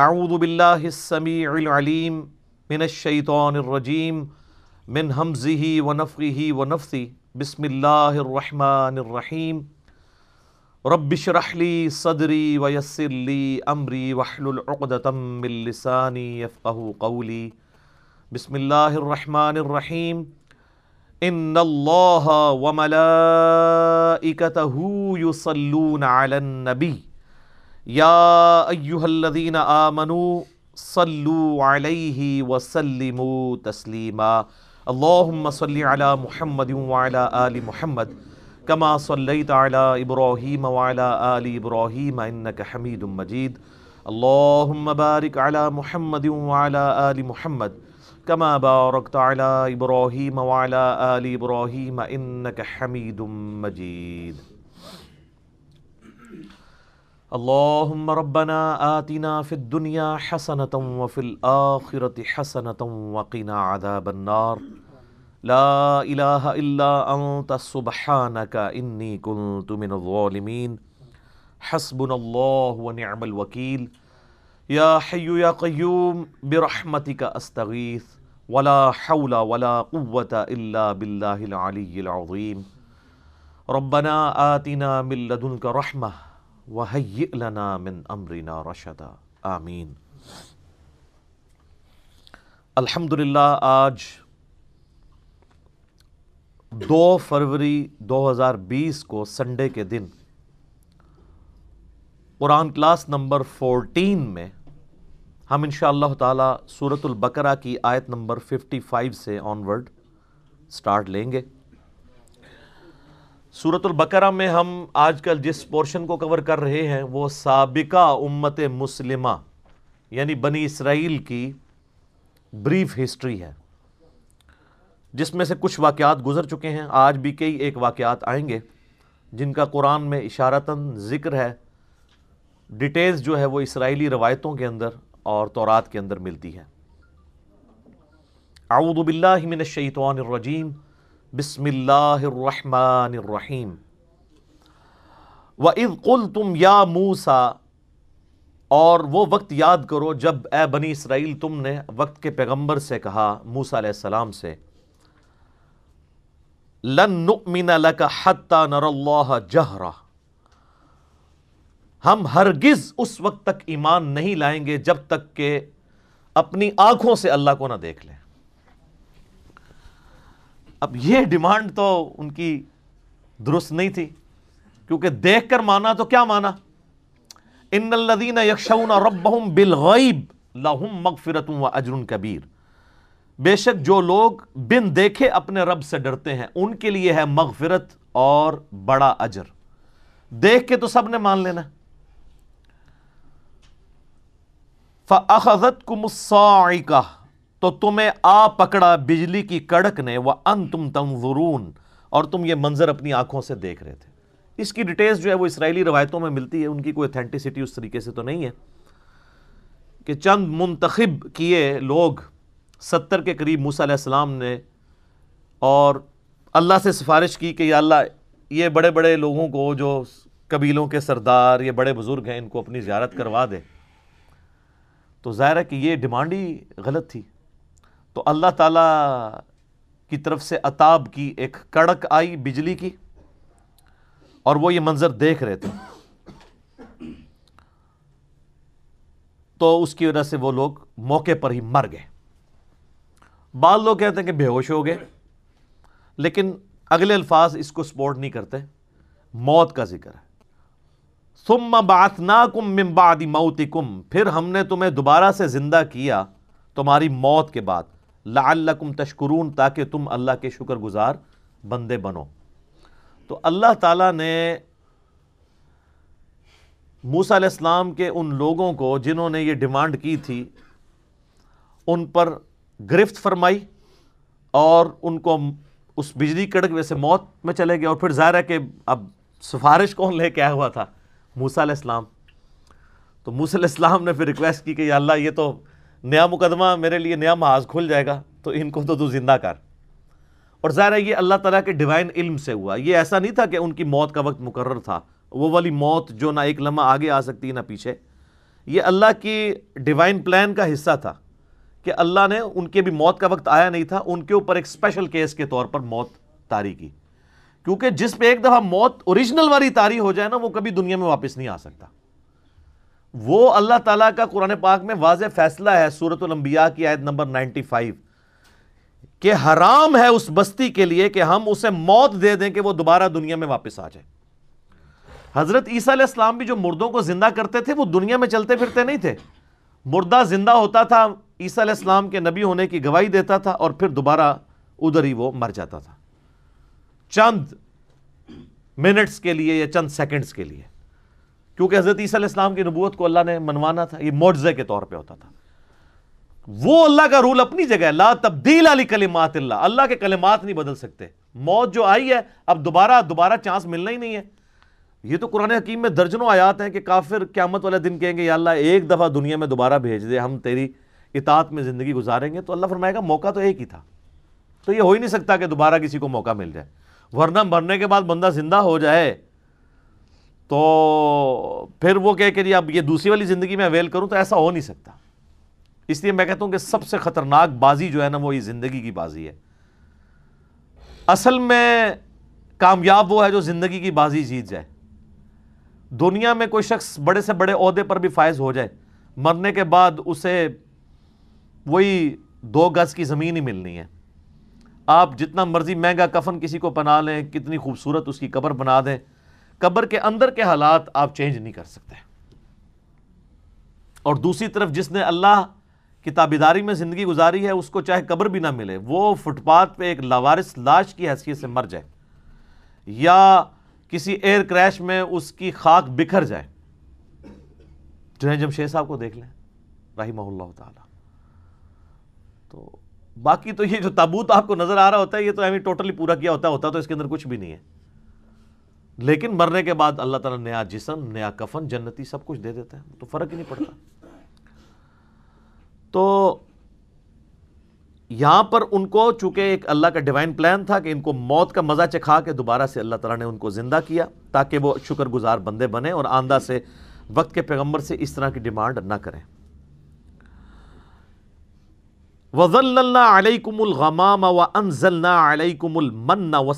اعوذ باللہ السمیع العلیم من الشیطان الرجیم من حمزه ونفخه ونفثه بسم اللہ الرحمن الرحیم رب اشرح لی صدری ویسر لی امری واحلل عقدة من لسانی يفقهوا قولی بسم اللہ الرحمن الرحیم ان اللہ وملائکته یصلون علی النبی یا ایوہ الذین آمنوا صلو علیہ وسلموا تسلیما۔ اللہم صلی علی محمد وعلا آل محمد، کما صلیت علی ابراہیم وعلا آل ابراہیم انکا حمید مجید۔ اللہم بارک علی محمد وعلا آل محمد، کما بارکت علی ابراہیم وعلا آل ابراہیم انکا حمید مجید۔ اللهم ربنا آتنا في الدنيا حسنة وفي الآخرة حسنة وقنا عذاب النار. لا إله إلا أنت سبحانك إني كنت من الظالمين حسبنا الله ونعم الوكيل يا حي يا قيوم برحمتك أستغيث ولا حول ولا قوة إلا بالله العلي العظيم ربنا آتنا من لدنك رحمة. وَهَيِّئْ لَنَا مِنْ أَمْرِنَا رَشَدًا۔ آمین۔ الحمدللہ، آج دو فروری دو ہزار بیس کو سنڈے کے دن قرآن کلاس نمبر فورٹین میں ہم انشاءاللہ تعالی سورة البقرہ کی آیت نمبر ففٹی فائیو سے آنورڈ سٹارٹ لیں گے۔ صورت البقرہ میں ہم آج کل جس پورشن کو کور کر رہے ہیں وہ سابقہ امت مسلمہ یعنی بنی اسرائیل کی بریف ہسٹری ہے، جس میں سے کچھ واقعات گزر چکے ہیں۔ آج بھی کئی ایک واقعات آئیں گے جن کا قرآن میں اشارتاً ذکر ہے۔ ڈیٹیلز جو ہے وہ اسرائیلی روایتوں کے اندر اور تورات کے اندر ملتی ہے اعوذ باللہ من الشیطان الرجیم۔ بسم اللہ الرحمن الرحیم وَإِذْ قُلْتُمْ يَا مُوسَى اور وہ وقت یاد کرو جب اے بنی اسرائیل تم نے وقت کے پیغمبر سے کہا، موسیٰ علیہ السلام سے، لن نؤمن لك حتى نر اللہ جہرا ہم ہرگز اس وقت تک ایمان نہیں لائیں گے جب تک کہ اپنی آنکھوں سے اللہ کو نہ دیکھ لیں۔ اب یہ ڈیمانڈ تو ان کی درست نہیں تھی، کیونکہ دیکھ کر مانا تو کیا مانا؟ ان الذین یخشون ربهم بالغیب لہم مغفرت و اجر کبیر۔ بے شک جو لوگ بن دیکھے اپنے رب سے ڈرتے ہیں، ان کے لیے ہے مغفرت اور بڑا اجر۔ دیکھ کے تو سب نے مان لینا۔ فَأَخَذَتْكُمُ الصَّاعِقَةِ تو تمہیں آ پکڑا بجلی کی کڑک نے وہ ان تم تنظرون۔ اور تم یہ منظر اپنی آنکھوں سے دیکھ رہے تھے۔ اس کی ڈیٹیلز جو ہے وہ اسرائیلی روایتوں میں ملتی ہے، ان کی کوئی اتھینٹسٹی اس طریقے سے تو نہیں ہے۔ کہ چند منتخب کیے لوگ، ستر کے قریب موسیٰ علیہ السلام نے اور اللہ سے سفارش کی کہ یا اللہ، یہ بڑے بڑے لوگوں کو جو قبیلوں کے سردار، یہ بڑے بزرگ ہیں، ان کو اپنی زیارت کروا دے۔ تو ظاہر ہے کہ یہ ڈیمانڈ ہی غلط تھی۔ تو اللہ تعالیٰ کی طرف سے عطاب کی ایک کڑک آئی بجلی کی اور وہ یہ منظر دیکھ رہے تھے۔ تو اس کی وجہ سے وہ لوگ موقع پر ہی مر گئے۔ بعض لوگ کہتے ہیں کہ بے ہوش ہو گئے، لیکن اگلے الفاظ اس کو سپورٹ نہیں کرتے۔ موت کا ذکر ہے۔ ثم بعثناکم من بعد موتکم، پھر ہم نے تمہیں دوبارہ سے زندہ کیا تمہاری موت کے بعد۔ لعلکم تشکرون تاکہ تم اللہ کے شکر گزار بندے بنو۔ تو اللہ تعالیٰ نے موسیٰ علیہ السلام کے ان لوگوں کو جنہوں نے یہ ڈیمانڈ کی تھی، ان پر گرفت فرمائی اور ان کو اس بجلی کڑک میں سے موت میں چلے گئے۔ اور پھر ظاہر ہے کہ اب سفارش کون لے کے آیا ہوا تھا؟ موسیٰ علیہ السلام۔ تو موسیٰ علیہ السلام نے پھر ریکویسٹ کی کہ یا اللہ یہ تو نیا مقدمہ میرے لیے نیا محاذ کھل جائے گا، تو ان کو تو تو زندہ کر۔ اور ظاہر ہے یہ اللہ تعالیٰ کے ڈیوائن علم سے ہوا۔ یہ ایسا نہیں تھا کہ ان کی موت کا وقت مقرر تھا، وہ والی موت جو نہ ایک لمحہ آگے آ سکتی، نہ پیچھے۔ یہ اللہ کی ڈیوائن پلان کا حصہ تھا کہ اللہ نے ان کے بھی موت کا وقت آیا نہیں تھا، ان کے اوپر ایک اسپیشل کیس کے طور پر موت تاری کی۔ کیونکہ جس پہ ایک دفعہ موت اوریجنل والی تاری ہو جائے نا، وہ کبھی دنیا میں واپس نہیں آ سکتا۔ وہ اللہ تعالیٰ کا قرآن پاک میں واضح فیصلہ ہے سورت الانبیاء کی آیت نمبر نائنٹی فائیو کہ حرام ہے اس بستی کے لیے کہ ہم اسے موت دے دیں کہ وہ دوبارہ دنیا میں واپس آ جائے۔ حضرت عیسیٰ علیہ السلام بھی جو مردوں کو زندہ کرتے تھے وہ دنیا میں چلتے پھرتے نہیں تھے۔ مردہ زندہ ہوتا تھا، عیسیٰ علیہ السلام کے نبی ہونے کی گواہی دیتا تھا اور پھر دوبارہ ادھر ہی وہ مر جاتا تھا۔ چند منٹس کے لیے یا چند سیکنڈز کے لیے۔ کیونکہ حضرت عیسیٰ علیہ السلام کی نبوت کو اللہ نے منوانا تھا، یہ معجزے کے طور پہ ہوتا تھا۔ وہ اللہ کا رول اپنی جگہ ہے۔ لا تبدیل علی کلمات اللہ۔ اللہ کے کلمات نہیں بدل سکتے۔ موت جو آئی ہے، اب دوبارہ دوبارہ چانس ملنا ہی نہیں ہے۔ یہ تو قرآن حکیم میں درجنوں آیات ہیں کہ کافر قیامت والے دن کہیں گے، یا اللہ، ایک دفعہ دنیا میں دوبارہ بھیج دے، ہم تیری اطاعت میں زندگی گزاریں گے۔ تو اللہ فرمائے گا، موقع تو ایک ہی تھا۔ تو یہ ہو ہی نہیں سکتا کہ دوبارہ کسی کو موقع مل جائے۔ ورنہ مرنے کے بعد بندہ زندہ ہو جائے۔ تو پھر وہ کہے کہ جی اب یہ دوسری والی زندگی میں اویل کروں تو ایسا ہو نہیں سکتا۔ اس لیے میں کہتا ہوں کہ سب سے خطرناک بازی جو ہے نا وہ یہ زندگی کی بازی ہے۔ اصل میں کامیاب وہ ہے جو زندگی کی بازی جیت جائے۔ دنیا میں کوئی شخص بڑے سے بڑے عہدے پر بھی فائز ہو جائے، مرنے کے بعد اسے وہی دو گز کی زمین ہی ملنی ہے۔ آپ جتنا مرضی مہنگا کفن کسی کو پنا لیں، کتنی خوبصورت اس کی قبر بنا دیں قبر کے اندر کے حالات آپ چینج نہیں کر سکتے۔ اور دوسری طرف جس نے اللہ کی تابیداری میں زندگی گزاری ہے، اس کو چاہے قبر بھی نہ ملے، وہ فٹ پاتھ پہ ایک لاوارس لاش کی حیثیت سے مر جائے، یا کسی ایئر کریش میں اس کی خاک بکھر جائے۔ جنہیں جمشید صاحب کو دیکھ لیں، رحمہ اللہ تعالی۔ تو باقی تو یہ جو تابوت آپ کو نظر آ رہا ہوتا ہے، یہ تو ایمی ٹوٹلی پورا کیا ہوتا ہوتا تو اس کے اندر کچھ بھی نہیں ہے۔ لیکن مرنے کے بعد اللہ تعالیٰ نیا جسم، نیا کفن، جنتی سب کچھ دے دیتا ہے تو فرق ہی نہیں پڑتا۔ تو یہاں پر ان کو، چونکہ ایک اللہ کا ڈیوائن پلان تھا کہ ان کو موت کا مزہ چکھا کے دوبارہ سے اللہ تعالیٰ نے ان کو زندہ کیا، تاکہ وہ شکر گزار بندے بنے اور آندہ سے وقت کے پیغمبر سے اس طرح کی ڈیمانڈ نہ کریں۔ وضل اللہ علیہ کم الغمام و انزل علیہ کم المن و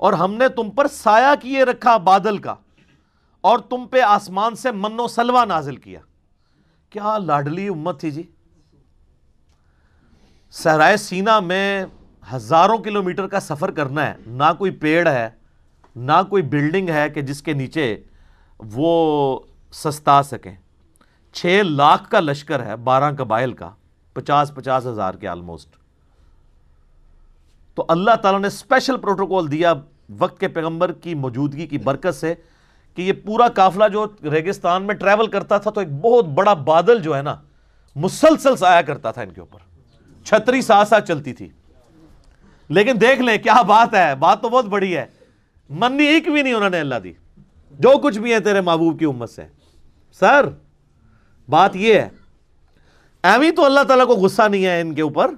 اور ہم نے تم پر سایہ کیے رکھا بادل کا اور تم پہ آسمان سے من و سلوا نازل کیا۔ کیا لاڈلی امت تھی جی؟ صحرائے سینا میں ہزاروں کلومیٹر کا سفر کرنا ہے، نہ کوئی پیڑ ہے، نہ کوئی بلڈنگ ہے کہ جس کے نیچے وہ سستا سکیں۔ چھ لاکھ کا لشکر ہے، بارہ قبائل کا، پچاس پچاس ہزار کے آلموسٹ۔ تو اللہ تعالیٰ نے اسپیشل پروٹوکول دیا وقت کے پیغمبر کی موجودگی کی برکت سے کہ یہ پورا قافلہ جو ریگستان میں ٹریول کرتا تھا تو ایک بہت بڑا بادل جو ہے نا، مسلسل سایہ کرتا تھا ان کے اوپر۔ چھتری ساتھ ساتھ چلتی تھی۔ لیکن دیکھ لیں کیا بات ہے، بات تو بہت بڑی ہے۔ منی ایک بھی نہیں انہوں نے اللہ دی۔ جو کچھ بھی ہے تیرے محبوب کی امت سے۔ سر، بات یہ ہے۔ ایوی تو اللہ تعالیٰ کو غصہ نہیں ہے ان کے اوپر۔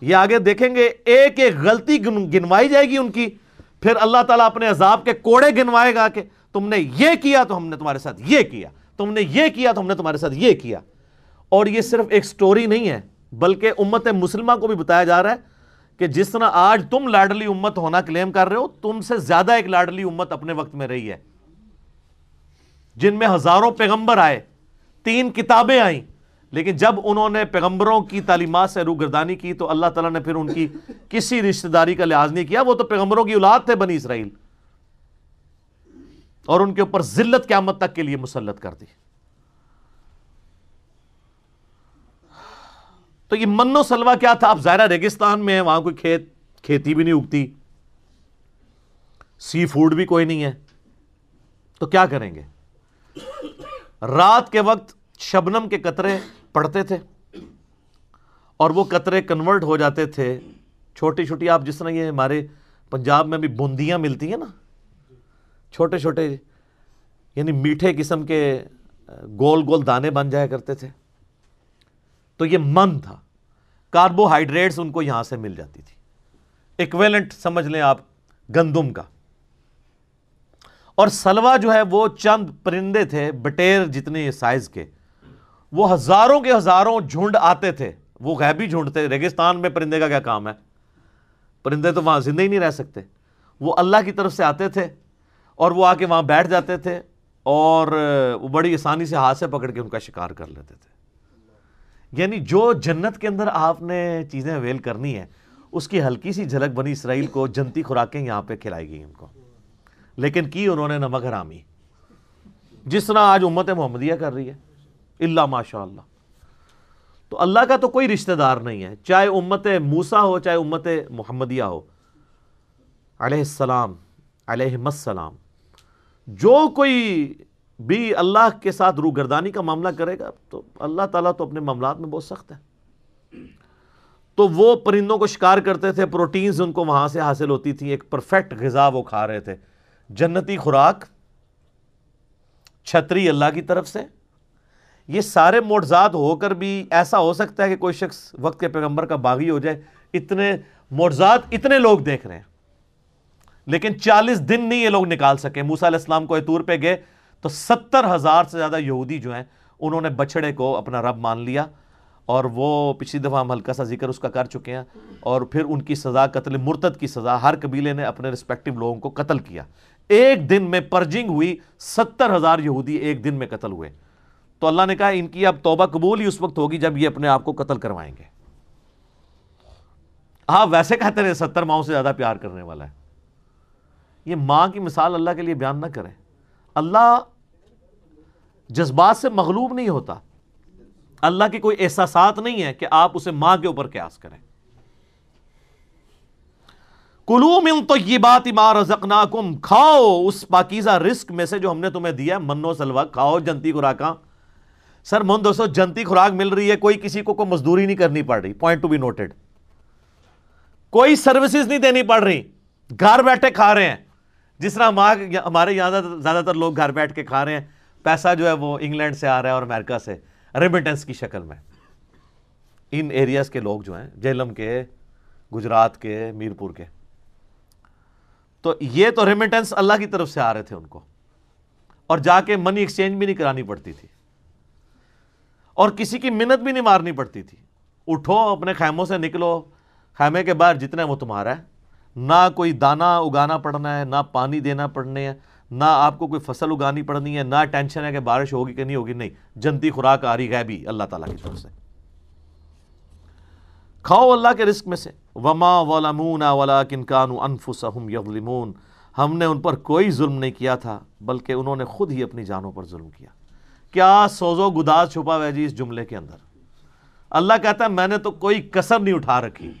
یہ آگے دیکھیں گے، ایک ایک غلطی گنوائی جائے گی ان کی۔ پھر اللہ تعالیٰ اپنے عذاب کے کوڑے گنوائے گا کہ تم نے یہ کیا تو ہم نے تمہارے ساتھ یہ کیا۔ تم نے یہ کیا تو ہم نے تمہارے ساتھ یہ کیا۔ اور یہ صرف ایک سٹوری نہیں ہے، بلکہ امت مسلمہ کو بھی بتایا جا رہا ہے کہ جس طرح آج تم لاڈلی امت ہونا کلیم کر رہے ہو، تم سے زیادہ ایک لاڈلی امت اپنے وقت میں رہی ہے۔ جن میں ہزاروں پیغمبر آئے، تین کتابیں آئیں لیکن جب انہوں نے پیغمبروں کی تعلیمات سے روگردانی کی تو اللہ تعالیٰ نے پھر ان کی کسی رشتہ داری کا لحاظ نہیں کیا، وہ تو پیغمبروں کی اولاد تھے بنی اسرائیل۔ اور ان کے اوپر ذلت قیامت تک کے لیے مسلط کر دی۔ تو یہ من و سلوا کیا تھا؟ اب ظاہرہ ریگستان میں ہے، وہاں کوئی کھیت، کھیتی بھی نہیں اگتی۔ سی فوڈ بھی کوئی نہیں ہے۔ تو کیا کریں گے؟ رات کے وقت شبنم کے قطرے پڑتے تھے اور وہ قطرے کنورٹ ہو جاتے تھے۔ چھوٹی چھوٹی آپ جس طرح یہ ہمارے پنجاب میں بھی بوندیاں ملتی ہیں نا، چھوٹے چھوٹے یعنی میٹھے قسم کے، گول گول دانے بن جایا کرتے تھے۔ تو یہ من تھا۔ کاربوہائیڈریٹس ان کو یہاں سے مل جاتی تھی۔ ایکویلنٹ سمجھ لیں آپ گندم کا۔ اور سلوا جو ہے وہ چند پرندے تھے، بٹیر جتنے سائز کے۔ وہ ہزاروں کے ہزاروں جھنڈ آتے تھے۔ وہ غیبی جھنڈ تھے۔ ریگستان میں پرندے کا کیا کام ہے؟ پرندے تو وہاں زندہ ہی نہیں رہ سکتے۔ وہ اللہ کی طرف سے آتے تھے اور وہ آ کے وہاں بیٹھ جاتے تھے اور وہ بڑی آسانی سے ہاتھ سے پکڑ کے ان کا شکار کر لیتے تھے۔ یعنی جو جنت کے اندر آپ نے چیزیں اویل کرنی ہیں، اس کی ہلکی سی جھلک بنی اسرائیل کو، جنتی خوراکیں یہاں پہ کھلائی گئی ان کو۔ لیکن کی انہوں نے نمک حرامی؟ جس طرح آج امت محمدیہ کر رہی ہے۔ اللہ ماشاء اللہ تو اللہ کا تو کوئی رشتہ دار نہیں ہے، چاہے امت موسا ہو، چاہے امت محمدیہ ہو۔ علیہ السلام علیہ السلام۔ جو کوئی بھی اللہ کے ساتھ روگردانی کا معاملہ کرے گا، تو اللہ تعالیٰ تو اپنے معاملات میں بہت سخت ہے۔ تو وہ پرندوں کو شکار کرتے تھے، پروٹینز ان کو وہاں سے حاصل ہوتی تھی ایک پرفیکٹ غذا وہ کھا رہے تھے۔ جنتی خوراک چھتری اللہ کی طرف سے یہ سارے موڑزات ہو کر بھی ایسا ہو سکتا ہے کہ کوئی شخص وقت کے پیغمبر کا باغی ہو جائے، اتنے موڑزات اتنے لوگ دیکھ رہے ہیں۔ لیکن چالیس دن نہیں یہ لوگ نکال سکے۔ موسیٰ علیہ السلام کو اتور پہ گئے تو ستر ہزار سے زیادہ یہودی جو ہیں، انہوں نے بچڑے کو اپنا رب مان لیا اور وہ پچھلی دفعہ ہم ہلکا سا ذکر اس کا کر چکے ہیں اور پھر ان کی سزا، قتل مرتد کی سزا، ہر قبیلے نے اپنے رسپیکٹو لوگوں کو قتل کیا۔ ایک دن میں پرجنگ ہوئی ستر ہزار یہودی ایک دن میں قتل ہوئے۔ تو اللہ نے کہا ان کی اب توبہ قبول ہی اس وقت ہوگی جب یہ اپنے آپ کو قتل کروائیں گے۔ ہاں ویسے کہتے رہے، ستر ماؤں سے زیادہ پیار کرنے والا ہے۔ یہ ماں کی مثال اللہ کے لیے بیان نہ کرے اللہ جذبات سے مغلوب نہیں ہوتا۔ اللہ کے کوئی احساسات نہیں ہے کہ آپ اسے ماں کے اوپر قیاس کریں۔ کلو من طیبات ما رزقناکم، کھاؤ اس پاکیزہ رزق میں سے جو ہم نے تمہیں دیا ہے، منو سلوا کھاؤ، جنتی خوراکاں۔ سر من دوستو، جنتی خوراک مل رہی ہے، کوئی کسی کو کوئی مزدوری نہیں کرنی پڑ رہی۔ پوائنٹ ٹو بی نوٹڈ کوئی سروسز نہیں دینی پڑ رہی۔ گھر بیٹھے کھا رہے ہیں۔ جس طرح ہمارے یہاں زیادہ تر لوگ گھر بیٹھ کے کھا رہے ہیں۔ پیسہ جو ہے وہ انگلینڈ سے آ رہا ہے اور امریکہ سے۔ ریمیٹنس کی شکل میں۔ ان ایریاز کے لوگ جو ہیں، جیلم کے، گجرات کے، میرپور کے۔ تو یہ تو ریمیٹنس اللہ کی طرف سے آ رہے تھے ان کو۔ اور جا کے منی ایکسچینج بھی نہیں کرانی پڑتی تھی۔ اور کسی کی منت بھی نہیں مارنی پڑتی تھی۔ اٹھو، اپنے خیموں سے نکلو۔ خیمے کے باہر جتنا وہ تمہارا ہے۔ نہ کوئی دانا اگانا پڑنا ہے، نہ پانی دینا پڑنے ہے نہ آپ کو کوئی فصل اگانی پڑنی ہے، نہ ٹینشن ہے کہ بارش ہوگی کہ نہیں ہوگی۔ نہیں، جنتی خوراک آ رہی ہے بھی اللہ تعالیٰ کی طرف سے۔ کھاؤ اللہ کے رزق میں سے۔ وما ولمون ولا کنکان انفسہم یظلمون ہم نے ان پر کوئی ظلم نہیں کیا تھا، بلکہ انہوں نے خود ہی اپنی جانوں پر ظلم کیا۔ کیا سوزو گداز چھپا ہوا جی اس جملے کے اندر؟ اللہ کہتا ہے، میں نے تو کوئی کسر نہیں اٹھا رکھی۔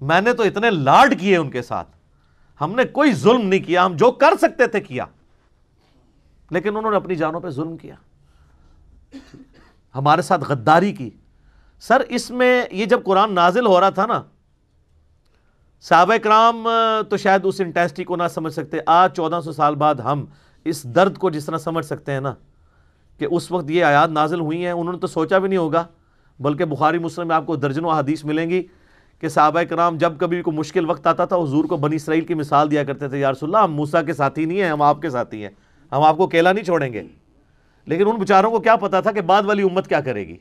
میں نے تو اتنے لاڈ کیے ان کے ساتھ۔ ہم نے کوئی ظلم نہیں کیا، ہم جو کر سکتے تھے کیا۔ لیکن انہوں نے اپنی جانوں پہ ظلم کیا۔ ہمارے ساتھ غداری کی۔ سر، اس میں یہ جب قرآن نازل ہو رہا تھا نا، صحابہ کرام تو شاید اس انٹیسٹی کو نہ سمجھ سکتے، آج چودہ سو سال بعد ہم اس درد کو جس طرح سمجھ سکتے ہیں نا، کہ اس وقت یہ آیات نازل ہوئی ہیں، انہوں نے تو سوچا بھی نہیں ہوگا، بلکہ بخاری مسلم میں آپ کو درجنوں حدیث ملیں گی کہ صحابہ کرام جب کبھی کوئی مشکل وقت آتا تھا، حضور کو بنی اسرائیل کی مثال دیا کرتے تھے، یا رسول اللہ، ہم موسیٰ کے ساتھی نہیں ہیں، ہم آپ کے ساتھی ہیں، ہم آپ کو کیلا نہیں چھوڑیں گے لیکن ان بچاروں کو کیا پتا تھا کہ بعد والی امت کیا کرے گی۔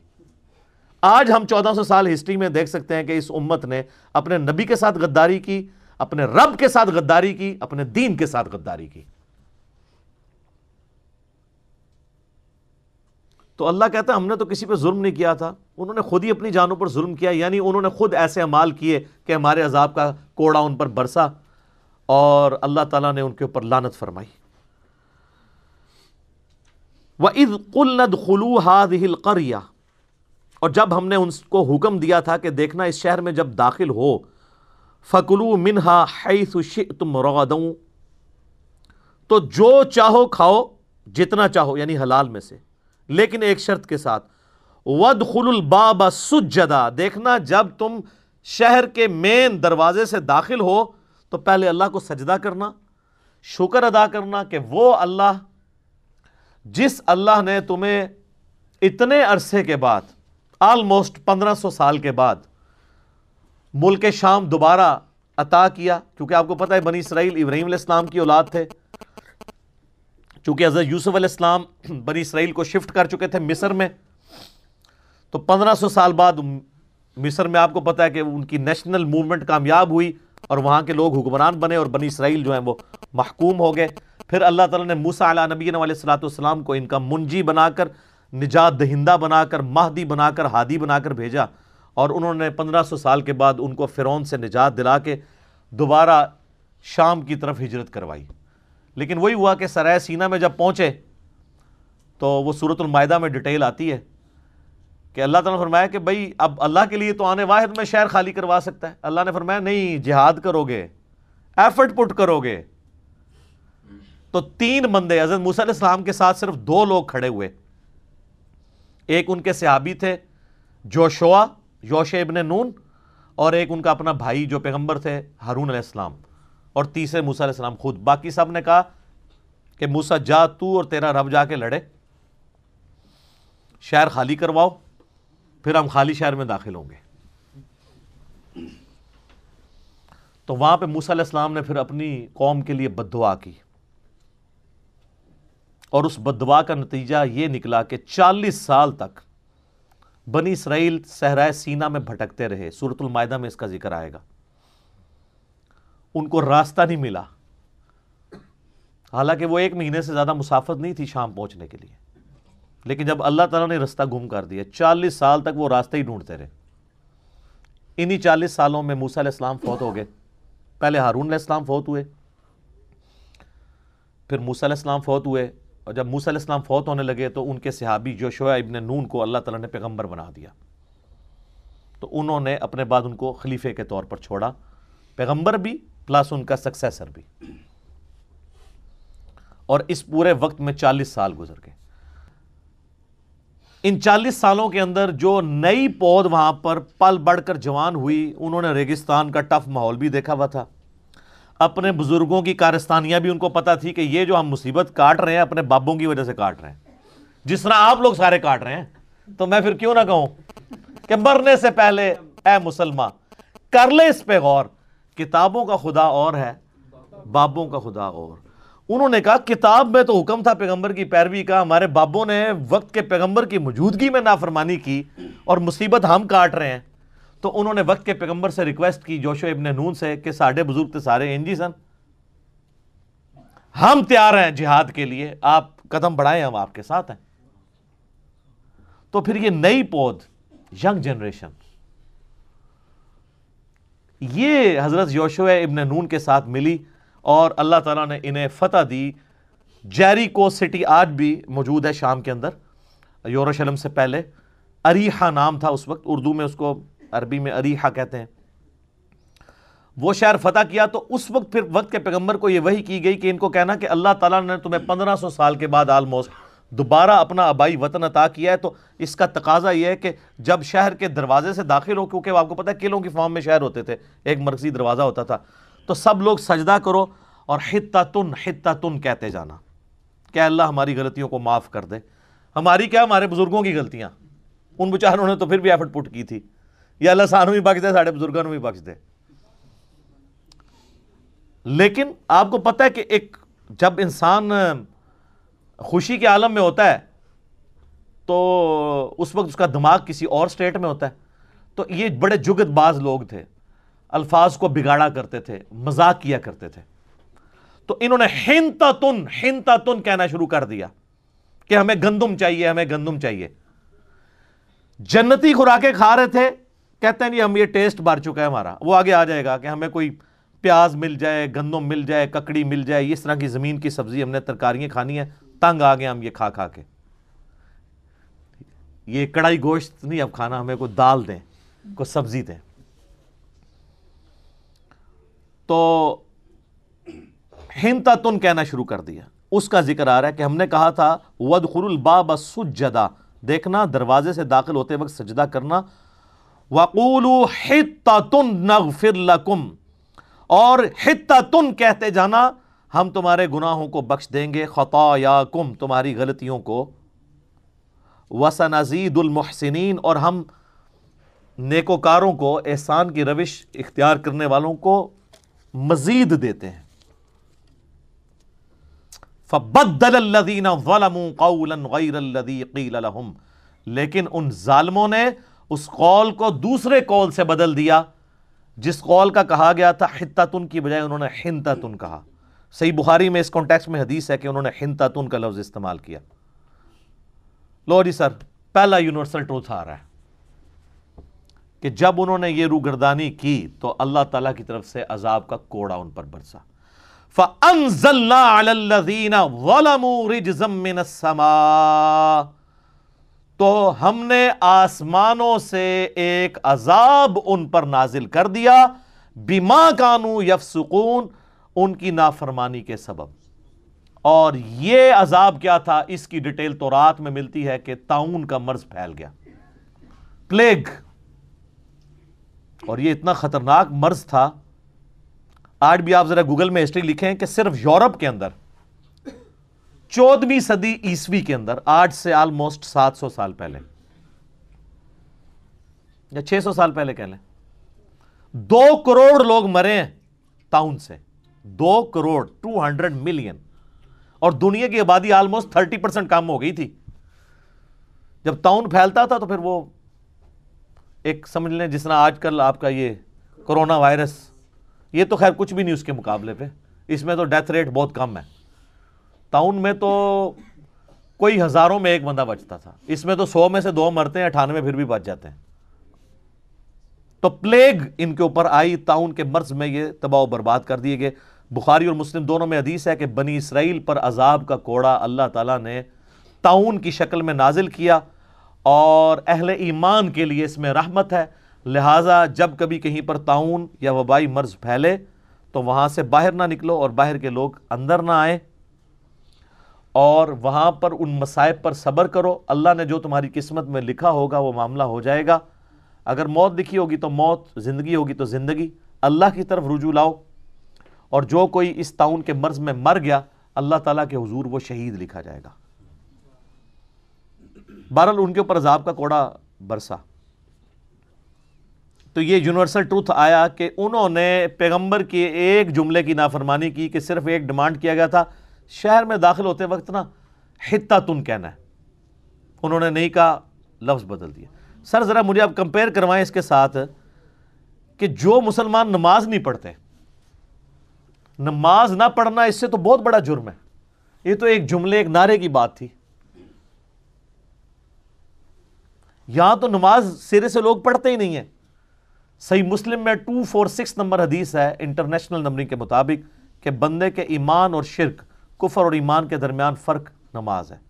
آج ہم چودہ سو سال ہسٹری میں دیکھ سکتے ہیں کہ اس امت نے اپنے نبی کے ساتھ غداری کی، اپنے رب کے ساتھ غداری کی، اپنے دین کے ساتھ غداری کی۔ تو اللہ کہتا ہے ہم نے تو کسی پہ ظلم نہیں کیا تھا۔ انہوں نے خود ہی اپنی جانوں پر ظلم کیا یعنی انہوں نے خود ایسے عمال کیے کہ ہمارے عذاب کا کوڑا ان پر برسا اور اللہ تعالیٰ نے ان کے اوپر لانت فرمائی۔ وَإِذْ قُلْنَ دْخُلُوا هَذِهِ الْقَرْيَةِ۔ اور جب ہم نے ان کو حکم دیا تھا کہ دیکھنا اس شہر میں جب داخل ہو فَقُلُوا مِنْهَا حَيْثُ شِئْتُمْ رَغَدَوْا تو جو چاہو کھاؤ، جتنا چاہو یعنی حلال میں سے۔ لیکن ایک شرط کے ساتھ وَدْخُلُ الْبَابَ سُجَّدَا۔ دیکھنا، جب تم شہر کے مین دروازے سے داخل ہو، تو پہلے اللہ کو سجدہ کرنا، شکر ادا کرنا کہ وہ اللہ، جس اللہ نے تمہیں اتنے عرصے کے بعد آلموسٹ پندرہ سو سال کے بعد، ملک شام دوبارہ عطا کیا۔ کیونکہ آپ کو پتہ ہے، بنی اسرائیل ابراہیم علیہ السلام کی اولاد تھے۔ چونکہ حضرت یوسف علیہ السلام بنی اسرائیل کو شفٹ کر چکے تھے مصر میں، تو پندرہ سو سال بعد مصر میں آپ کو پتہ ہے کہ ان کی نیشنل موومنٹ کامیاب ہوئی اور وہاں کے لوگ حکمران بنے اور بنی اسرائیل جو ہیں وہ محکوم ہو گئے۔ پھر اللہ تعالیٰ نے موسیٰ علیہ نبی علیہ السلاۃ والسلام کو ان کا منجی بنا کر، نجات دہندہ بنا کر، مہدی بنا کر، ہادی بنا کر بھیجا اور انہوں نے پندرہ سو سال کے بعد ان کو فرعون سے نجات دلا کے دوبارہ شام کی طرف ہجرت کروائی۔ لیکن وہی ہوا کہ سرائے سینہ میں جب پہنچے تو وہ صورت المائدہ میں ڈیٹیل آتی ہے کہ اللہ تعالیٰ نے فرمایا کہ بھائی اب اللہ کے لیے تو آنے واحد میں شہر خالی کروا سکتا ہے۔ اللہ نے فرمایا نہیں، جہاد کرو گے ایفرٹ پٹ کرو گے تو تین بندے، حضرت موسیٰ علیہ السلام کے ساتھ صرف دو لوگ کھڑے ہوئے۔ ایک ان کے صحابی تھے، جوشوا یوش ابن نون، اور ایک ان کا اپنا بھائی جو پیغمبر تھے، ہارون علیہ السلام۔ اور تیسرے موسیٰ علیہ السلام خود۔ باقی سب نے کہا کہ موسیٰ جا تو اور تیرا رب جا کے لڑے۔ شہر خالی کرواؤ، پھر ہم خالی شہر میں داخل ہوں گے۔ تو وہاں پہ موسیٰ علیہ السلام نے پھر اپنی قوم کے لیے بد دعا کی۔ اور اس بدوا کا نتیجہ یہ نکلا کہ چالیس سال تک بنی اسرائیل صحرائے سینا میں بھٹکتے رہے۔ صورت المائدہ میں اس کا ذکر آئے گا۔ ان کو راستہ نہیں ملا۔ حالانکہ وہ ایک مہینے سے زیادہ مسافت نہیں تھی شام پہنچنے کے لیے۔ لیکن جب اللہ تعالیٰ نے رستہ گم کر دیا، چالیس سال تک وہ راستہ ہی ڈھونڈتے رہے۔ انہی چالیس سالوں میں موسیٰ علیہ السلام فوت ہو گئے۔ پہلے ہارون علیہ السلام فوت ہوئے، پھر موسیٰ علیہ السلام فوت ہوئے۔ اور جب موسیٰ علیہ السلام فوت ہونے لگے تو ان کے صحابی جو شعیع ابن نون کو اللہ تعالیٰ نے پیغمبر بنا دیا۔ تو انہوں نے اپنے بعد ان کو خلیفے کے طور پر چھوڑا۔ پیغمبر بھی پلس ان کا سکسیسر بھی۔ اور اس پورے وقت میں چالیس سال گزر گئے۔ ان چالیس سالوں کے اندر جو نئی پود وہاں پر پل بڑھ کر جوان ہوئی، انہوں نے ریگستان کا ٹف ماحول بھی دیکھا ہوا تھا۔ اپنے بزرگوں کی کارستانیاں بھی ان کو پتا تھی کہ یہ جو ہم مصیبت کاٹ رہے ہیں، اپنے بابوں کی وجہ سے کاٹ رہے ہیں۔ جس طرح آپ لوگ سارے کاٹ رہے ہیں، تو میں پھر کیوں نہ کہوں کہ مرنے سے پہلے، اے مسلمان، کر لے اس پہ غور۔ کتابوں کا خدا اور ہے، بابوں کا خدا اور۔ انہوں نے کہا، کتاب میں تو حکم تھا پیغمبر کی پیروی کا، ہمارے بابوں نے وقت کے پیغمبر کی موجودگی میں نافرمانی کی اور مصیبت ہم کاٹ رہے ہیں۔ تو انہوں نے وقت کے پیغمبر سے ریکویسٹ کی، جوشو ابن نون سے، کہ ساڑھے بزرگ تھے سارے انجی سن۔ ہم تیار ہیں جہاد کے لیے، آپ قدم بڑھائیں، ہم آپ کے ساتھ ہیں۔ تو پھر یہ نئی پود ینگ جنریشن یہ حضرت یوشو ابن نون کے ساتھ ملی اور اللہ تعالیٰ نے انہیں فتح دی۔ جیری کو سٹی آج بھی موجود ہے شام کے اندر یوروشلم سے پہلے۔ اریحا نام تھا اس وقت، اردو میں اس کو عربی میں اریحا کہتے ہیں۔ وہ شہر فتح کیا تو اس وقت پھر وقت کے پیغمبر کو یہ وہی کی گئی کہ ان کو کہنا کہ اللہ تعالیٰ نے تمہیں پندرہ سو سال کے بعد آلموسٹ دوبارہ اپنا آبائی وطن عطا کیا ہے، تو اس کا تقاضا یہ ہے کہ جب شہر کے دروازے سے داخل ہو، کیونکہ آپ کو پتہ ہے قلعوں کی فارم میں شہر ہوتے تھے، ایک مرکزی دروازہ ہوتا تھا، تو سب لوگ سجدہ کرو اور حتہ تن حتہ تن کہتے جانا، کہ اللہ ہماری غلطیوں کو معاف کر دے۔ ہماری کیا، ہمارے بزرگوں کی غلطیاں۔ ان بچاروں نے تو پھر بھی ایفٹ پٹ کی تھی۔ یا اللہ سانو بھی بخش دے، ساڑھے بزرگوں بھی بخش دے۔ لیکن آپ کو پتہ ہے کہ ایک، جب انسان خوشی کے عالم میں ہوتا ہے، تو اس وقت اس کا دماغ کسی اور سٹیٹ میں ہوتا ہے۔ تو یہ بڑے جگت باز لوگ تھے۔ الفاظ کو بگاڑا کرتے تھے، مذاق کیا کرتے تھے۔ تو انہوں نے ہنتا تن ہنتا تن کہنا شروع کر دیا کہ ہمیں گندم چاہیے، ہمیں گندم چاہیے۔ جنتی خوراکیں کھا رہے تھے، کہتے ہیں نہیں ہم یہ ٹیسٹ بار چکا ہے ہمارا۔ وہ آگے آ جائے گا کہ ہمیں کوئی پیاز مل جائے، گندم مل جائے، ککڑی مل جائے، اس طرح کی زمین کی سبزی ہم نے ترکاریاں کھانی ہیں۔ تنگ آ گئے ہم یہ کھا کھا کے۔ یہ کڑائی گوشت نہیں اب کھانا، ہمیں کوئی دال دیں، کوئی سبزی دیں۔ تو ہنتا تن کہنا شروع کر دیا۔ اس کا ذکر آ رہا ہے کہ ہم نے کہا تھا ود خر الباب سجدہ دیکھنا، دروازے سے داخل ہوتے وقت سجدہ کرنا۔ وقول تن نغفر اور حتہ تن کہتے جانا ہم تمہارے گناہوں کو بخش دیں گے خطا یا کم تمہاری غلطیوں کو۔ وسنزید المحسنین، اور ہم نیکوکاروں کو، احسان کی روش اختیار کرنے والوں کو مزید دیتے ہیں۔ فبدل الذين ظلموا قولا غير الذي قيل لهم۔ لیکن ان ظالموں نے اس قول کو دوسرے قول سے بدل دیا، جس قول کا کہا گیا تھا، حتتن کی بجائے انہوں نے حنتتن کہا۔ صحیح بخاری میں اس کانٹیکس میں حدیث ہے کہ انہوں نے حنتتن کا لفظ استعمال کیا۔ لو جی سر، پہلا یونیورسل ٹروتھ آ رہا ہے کہ جب انہوں نے یہ روگردانی کی تو اللہ تعالیٰ کی طرف سے عذاب کا کوڑا ان پر برسا۔ فَأَنزَلْنَا عَلَى الَّذِينَ ظَلَمُوا رِجْزًا مِّنَ السَّمَاءِ۔ تو ہم نے آسمانوں سے ایک عذاب ان پر نازل کر دیا۔ بما کانو یفسقون ان کی نافرمانی کے سبب۔ اور یہ عذاب کیا تھا؟ اس کی ڈیٹیل تو رات میں ملتی ہے کہ تعاون کا مرض پھیل گیا۔ پلیگ۔ اور یہ اتنا خطرناک مرض تھا۔ آج بھی آپ ذرا گوگل میں ہسٹری لکھیں کہ صرف یورپ کے اندر، چودہویں صدی عیسوی کے اندر، آج سے آلموسٹ سات سو سال پہلے۔ یا چھ سو سال پہلے کہہ لیں۔ دو کروڑ لوگ مرے ہیں ٹاؤن سے۔ دو کروڑ ٹو ہنڈریڈ ملین اور دنیا کی آبادی آلموسٹ تھرٹی پرسینٹ کام ہو گئی تھی۔ جب ٹاؤن پھیلتا تھا تو پھر وہ ایک سمجھ لیں جس طرح آج کل آپ کا یہ کرونا وائرس، یہ تو خیر کچھ بھی نہیں اس کے مقابلے پہ۔ اس میں تو ڈیتھ ریٹ بہت کم ہے۔ ٹاؤن میں تو کوئی ہزاروں میں ایک بندہ بچتا تھا۔ اس میں تو سو میں سے دو مرتے ہیں، اٹھانوے پھر بھی بچ جاتے ہیں۔ تو پلیگ ان کے اوپر آئی تاؤن کے مرض میں یہ تباہ و برباد کر دیے گئے۔ بخاری اور مسلم دونوں میں حدیث ہے کہ بنی اسرائیل پر عذاب کا کوڑا اللہ تعالیٰ نے تعاون کی شکل میں نازل کیا اور اہل ایمان کے لیے اس میں رحمت ہے۔ لہٰذا جب کبھی کہیں پر تعاون یا وبائی مرض پھیلے تو وہاں سے باہر نہ نکلو اور باہر کے لوگ اندر نہ آئیں۔ اور وہاں پر ان مسائب پر صبر کرو۔ اللہ نے جو تمہاری قسمت میں لکھا ہوگا وہ معاملہ ہو جائے گا۔ اگر موت لکھی ہوگی تو موت، زندگی ہوگی تو زندگی، اللہ کی طرف رجوع لاؤ۔ اور جو کوئی اس تعاون کے مرض میں مر گیا، اللہ تعالیٰ کے حضور وہ شہید لکھا جائے گا۔ بہرحال ان کے اوپر عذاب کا کوڑا برسا۔ تو یہ یونیورسل ٹروتھ آیا کہ انہوں نے پیغمبر کی ایک جملے کی نافرمانی کی کہ صرف ایک ڈیمانڈ کیا گیا تھا، شہر میں داخل ہوتے وقت نا حتہ تن کہنا ہے۔ انہوں نے نہیں کہا، لفظ بدل دیا۔ سر ذرا مجھے آپ کمپیئر کروائیں اس کے ساتھ کہ جو مسلمان نماز نہیں پڑھتے، نماز نہ پڑھنا اس سے تو بہت بڑا جرم ہے۔ یہ تو ایک جملے، ایک نعرے کی بات تھی۔ یہاں تو نماز سرے سے لوگ پڑھتے ہی نہیں ہیں۔ صحیح مسلم میں ٹو فور سکس نمبر حدیث ہے انٹرنیشنل نمبرنگ کے مطابق کہ بندے کے ایمان اور شرک، کفر اور ایمان کے درمیان فرق نماز ہے۔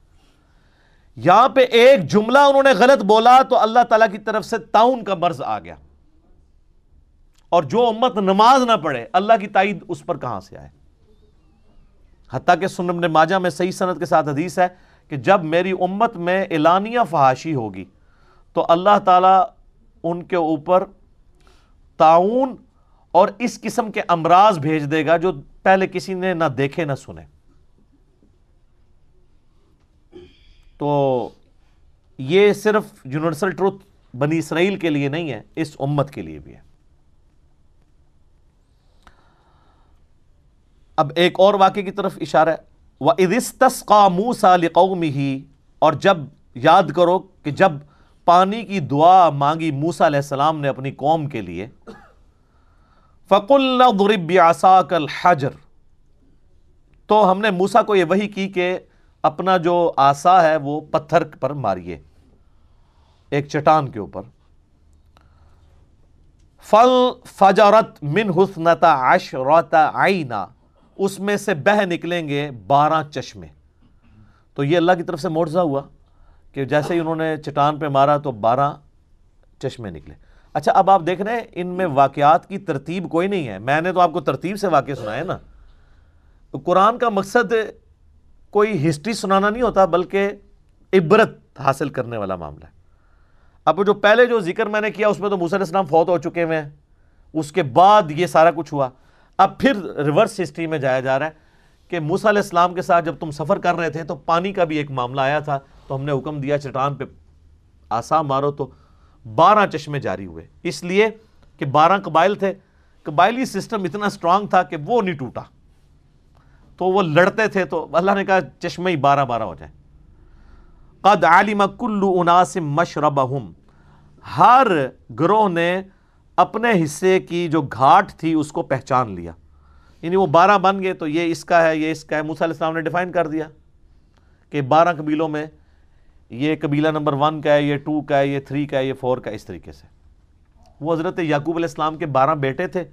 یہاں پہ ایک جملہ انہوں نے غلط بولا تو اللہ تعالیٰ کی طرف سے تعاون کا مرض آ گیا۔ اور جو امت نماز نہ پڑھے، اللہ کی تائید اس پر کہاں سے آئے؟ حتیٰ کہ سنم نے ماجہ میں صحیح صنعت کے ساتھ حدیث ہے کہ جب میری امت میں اعلانیہ فحاشی ہوگی تو اللہ تعالیٰ ان کے اوپر تعاون اور اس قسم کے امراض بھیج دے گا جو پہلے کسی نے نہ دیکھے، نہ سنے۔ تو یہ صرف یونیورسل ٹروتھ بنی اسرائیل کے لیے نہیں ہے، اس امت کے لیے بھی ہے۔ اب ایک اور واقعے کی طرف اشارہ ہے وہ ادستس کا موسا ہی اور جب یاد کرو کہ جب پانی کی دعا مانگی موسا علیہ السلام نے اپنی قوم کے لیے فقل الحجر۔ تو ہم نے موسا کو یہ وہی کی کہ اپنا جو آسا ہے وہ پتھر پر ماریے، ایک چٹان کے اوپر۔ فل فجرت من حسنتا عشرتا آئینہ اس میں سے بہ نکلیں گے بارہ چشمے۔ تو یہ اللہ کی طرف سے موڑزہ ہوا کہ جیسے ہی انہوں نے چٹان پہ مارا تو بارہ چشمے نکلے۔ اچھا اب آپ دیکھ رہے ہیں، ان میں واقعات کی ترتیب کوئی نہیں ہے۔ میں نے تو آپ کو ترتیب سے واقع سنا ہے نا۔ قرآن کا مقصد کوئی ہسٹری سنانا نہیں ہوتا، بلکہ عبرت حاصل کرنے والا معاملہ ہے۔ اب جو پہلے جو ذکر میں نے کیا، اس میں تو موسیٰ علیہ السلام فوت ہو چکے ہوئے ہیں۔ اس کے بعد یہ سارا کچھ ہوا۔ اب پھر ریورس ہسٹری میں جایا جا رہا ہے کہ علیہ السلام کے ساتھ جب تم سفر کر رہے تھے، تو پانی کا بھی ایک معاملہ آیا تھا۔ تو ہم نے حکم دیا چٹان پہ آسا مارو، تو بارہ چشمے جاری ہوئے۔ اس لیے کہ بارہ قبائل تھے۔ قبائلی سسٹم اتنا سٹرانگ تھا کہ وہ نہیں ٹوٹا۔ تو وہ لڑتے تھے تو اللہ نے کہا چشمے ہی بارہ بارہ ہو جائیں قد عالم کلو اناسم مشربہم۔ ہر گروہ نے اپنے حصے کی جو گھاٹ تھی اس کو پہچان لیا۔ یعنی وہ بارہ بن گئے تو یہ اس کا ہے، یہ اس کا ہے۔ موسیٰ علیہ السلام نے ڈیفائن کر دیا کہ بارہ قبیلوں میں یہ قبیلہ نمبر ون کا ہے، یہ ٹو کا ہے، یہ تھری کا ہے، یہ فور کا اس طریقے سے۔ وہ حضرت یعقوب علیہ السلام کے بارہ بیٹے تھے۔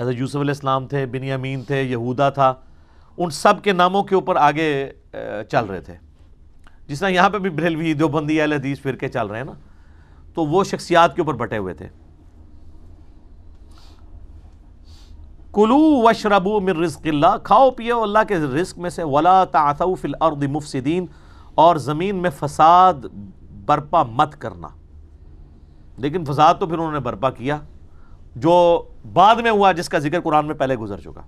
حضرت یوسف علیہ السلام تھے، بنیامین تھے، یہودا تھا، ان سب کے ناموں کے اوپر آگے چل رہے تھے۔ جس طرح یہاں پہ بھی بریلوی دیوبندی، اہل حدیث فرقے چل رہے ہیں نا، تو وہ شخصیات کے اوپر بٹے ہوئے تھے۔ کلو وشربو من رزق اللہ، کھاؤ، پیو، اللہ کے رزق میں سے، ولا تعثوا فی الارض مفسدین، اور زمین میں فساد برپا مت کرنا۔ لیکن فساد تو پھر انہوں نے برپا کیا۔ جو بعد میں ہوا جس کا ذکر قرآن میں پہلے گزر چکا۔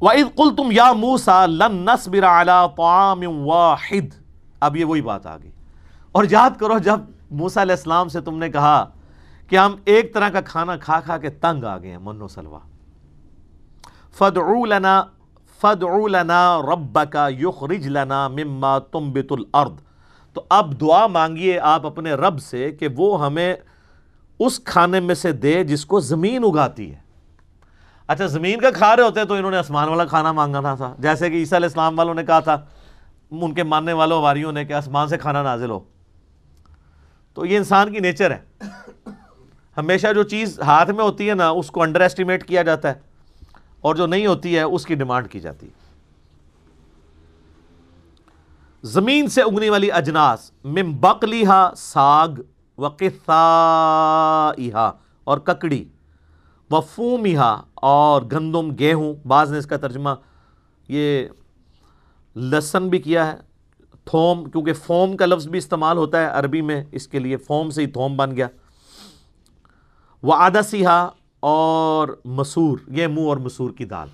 وَإِذْ قُلْتُمْ يَا مُوسَى لَن نَصْبِرَ عَلَى طَعَامٍ وَاحِدٍ۔ اب یہ وہی بات آگئی اور یاد کرو جب موسیٰ علیہ السلام سے تم نے کہا کہ ہم ایک طرح کا کھانا کھا کھا کے تنگ آ گئے ہیں من و سلوا فَدْعُوا لَنَا فَدْعُوا لَنَا رَبَّكَ يُخْرِجْ لَنَا مِمَّا تُنبِتُ الْأَرْض۔ تو اب دعا مانگیے آپ اپنے رب سے کہ وہ ہمیں اس کھانے میں سے دے جس کو زمین اگاتی ہے۔ اچھا زمین کا کھا رہے ہوتے تو انہوں نے آسمان والا کھانا مانگا تھا جیسے کہ عیسیٰ علیہ السلام والوں نے کہا تھا، ان کے ماننے والوں واریوں نے کہ آسمان سے کھانا نازل ہو۔ تو یہ انسان کی نیچر ہے۔ ہمیشہ جو چیز ہاتھ میں ہوتی ہے نا، اس کو انڈر ایسٹیمیٹ کیا جاتا ہے۔ اور جو نہیں ہوتی ہے، اس کی ڈیمانڈ کی جاتی ہے۔ زمین سے اگنے والی اجناس مم بقلیہا ساگ وقفا اور ککڑی وفومیہا اور گندم گیہوں، بعض نے اس کا ترجمہ یہ لسن بھی کیا ہے، تھوم، کیونکہ فوم کا لفظ بھی استعمال ہوتا ہے عربی میں، اس کے لیے فوم سے ہی تھوم بن گیا۔ وہ آدسیہا اور مسور، یہ منہ اور مسور کی دال۔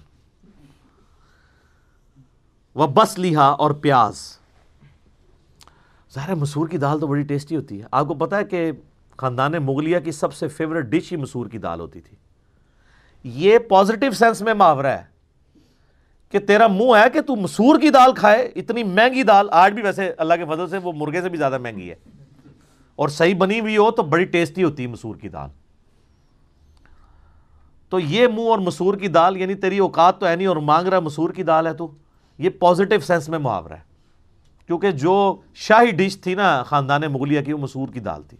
وہ بس لیہا اور پیاز۔ ظاہر مسور کی دال تو بڑی ٹیسٹی ہوتی ہے۔ آپ کو پتا ہے کہ خاندان مغلیہ کی سب سے فیوریٹ ڈش ہی مسور کی دال ہوتی تھی۔ یہ پازیٹیو سینس میں محاورہ ہے کہ تیرا منہ ہے کہ تو مسور کی دال کھائے، اتنی مہنگی دال، آج بھی ویسے اللہ کے فضل سے وہ مرغے سے بھی زیادہ مہنگی ہے۔ اور صحیح بنی ہوئی ہو تو بڑی ٹیسٹی ہوتی ہے مسور کی دال۔ تو یہ منہ اور مسور کی دال یعنی تیری اوقات تو ہے نہیں اور مانگ رہا مسور کی دال ہے تو یہ پازیٹیو سینس میں محاورہ ہے۔ کیونکہ جو شاہی ڈش تھی نا خاندان مغلیہ کی، وہ مسور کی دال تھی۔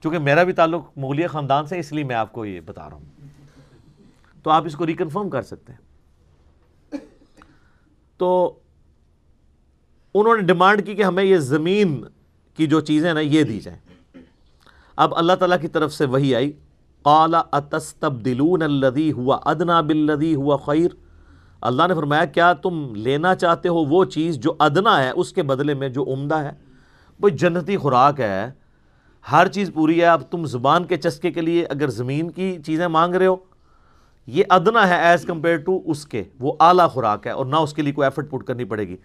چونکہ میرا بھی تعلق مغلیہ خاندان سے، اس لیے میں آپ کو یہ بتا رہا ہوں۔ تو آپ اس کو ریکنفرم کر سکتے ہیں۔ تو انہوں نے ڈیمانڈ کی کہ ہمیں یہ زمین کی جو چیزیں نا، یہ دی جائیں۔ اب اللہ تعالیٰ کی طرف سے وہی آئی۔ قال اتستبدلون الذي هو ادنا بالذي هو خیر اللہ نے فرمایا، کیا تم لینا چاہتے ہو وہ چیز جو ادنا ہے، اس کے بدلے میں جو عمدہ ہے؟ وہ جنتی خوراک ہے۔ ہر چیز پوری ہے۔ اب تم زبان کے چسکے کے لیے اگر زمین کی چیزیں مانگ رہے ہو، یہ ادنا ہے ایز کمپیئر ٹو اس کے۔ وہ اعلیٰ خوراک ہے اور نہ اس کے لیے کوئی ایفرٹ پٹ کرنی پڑے گی۔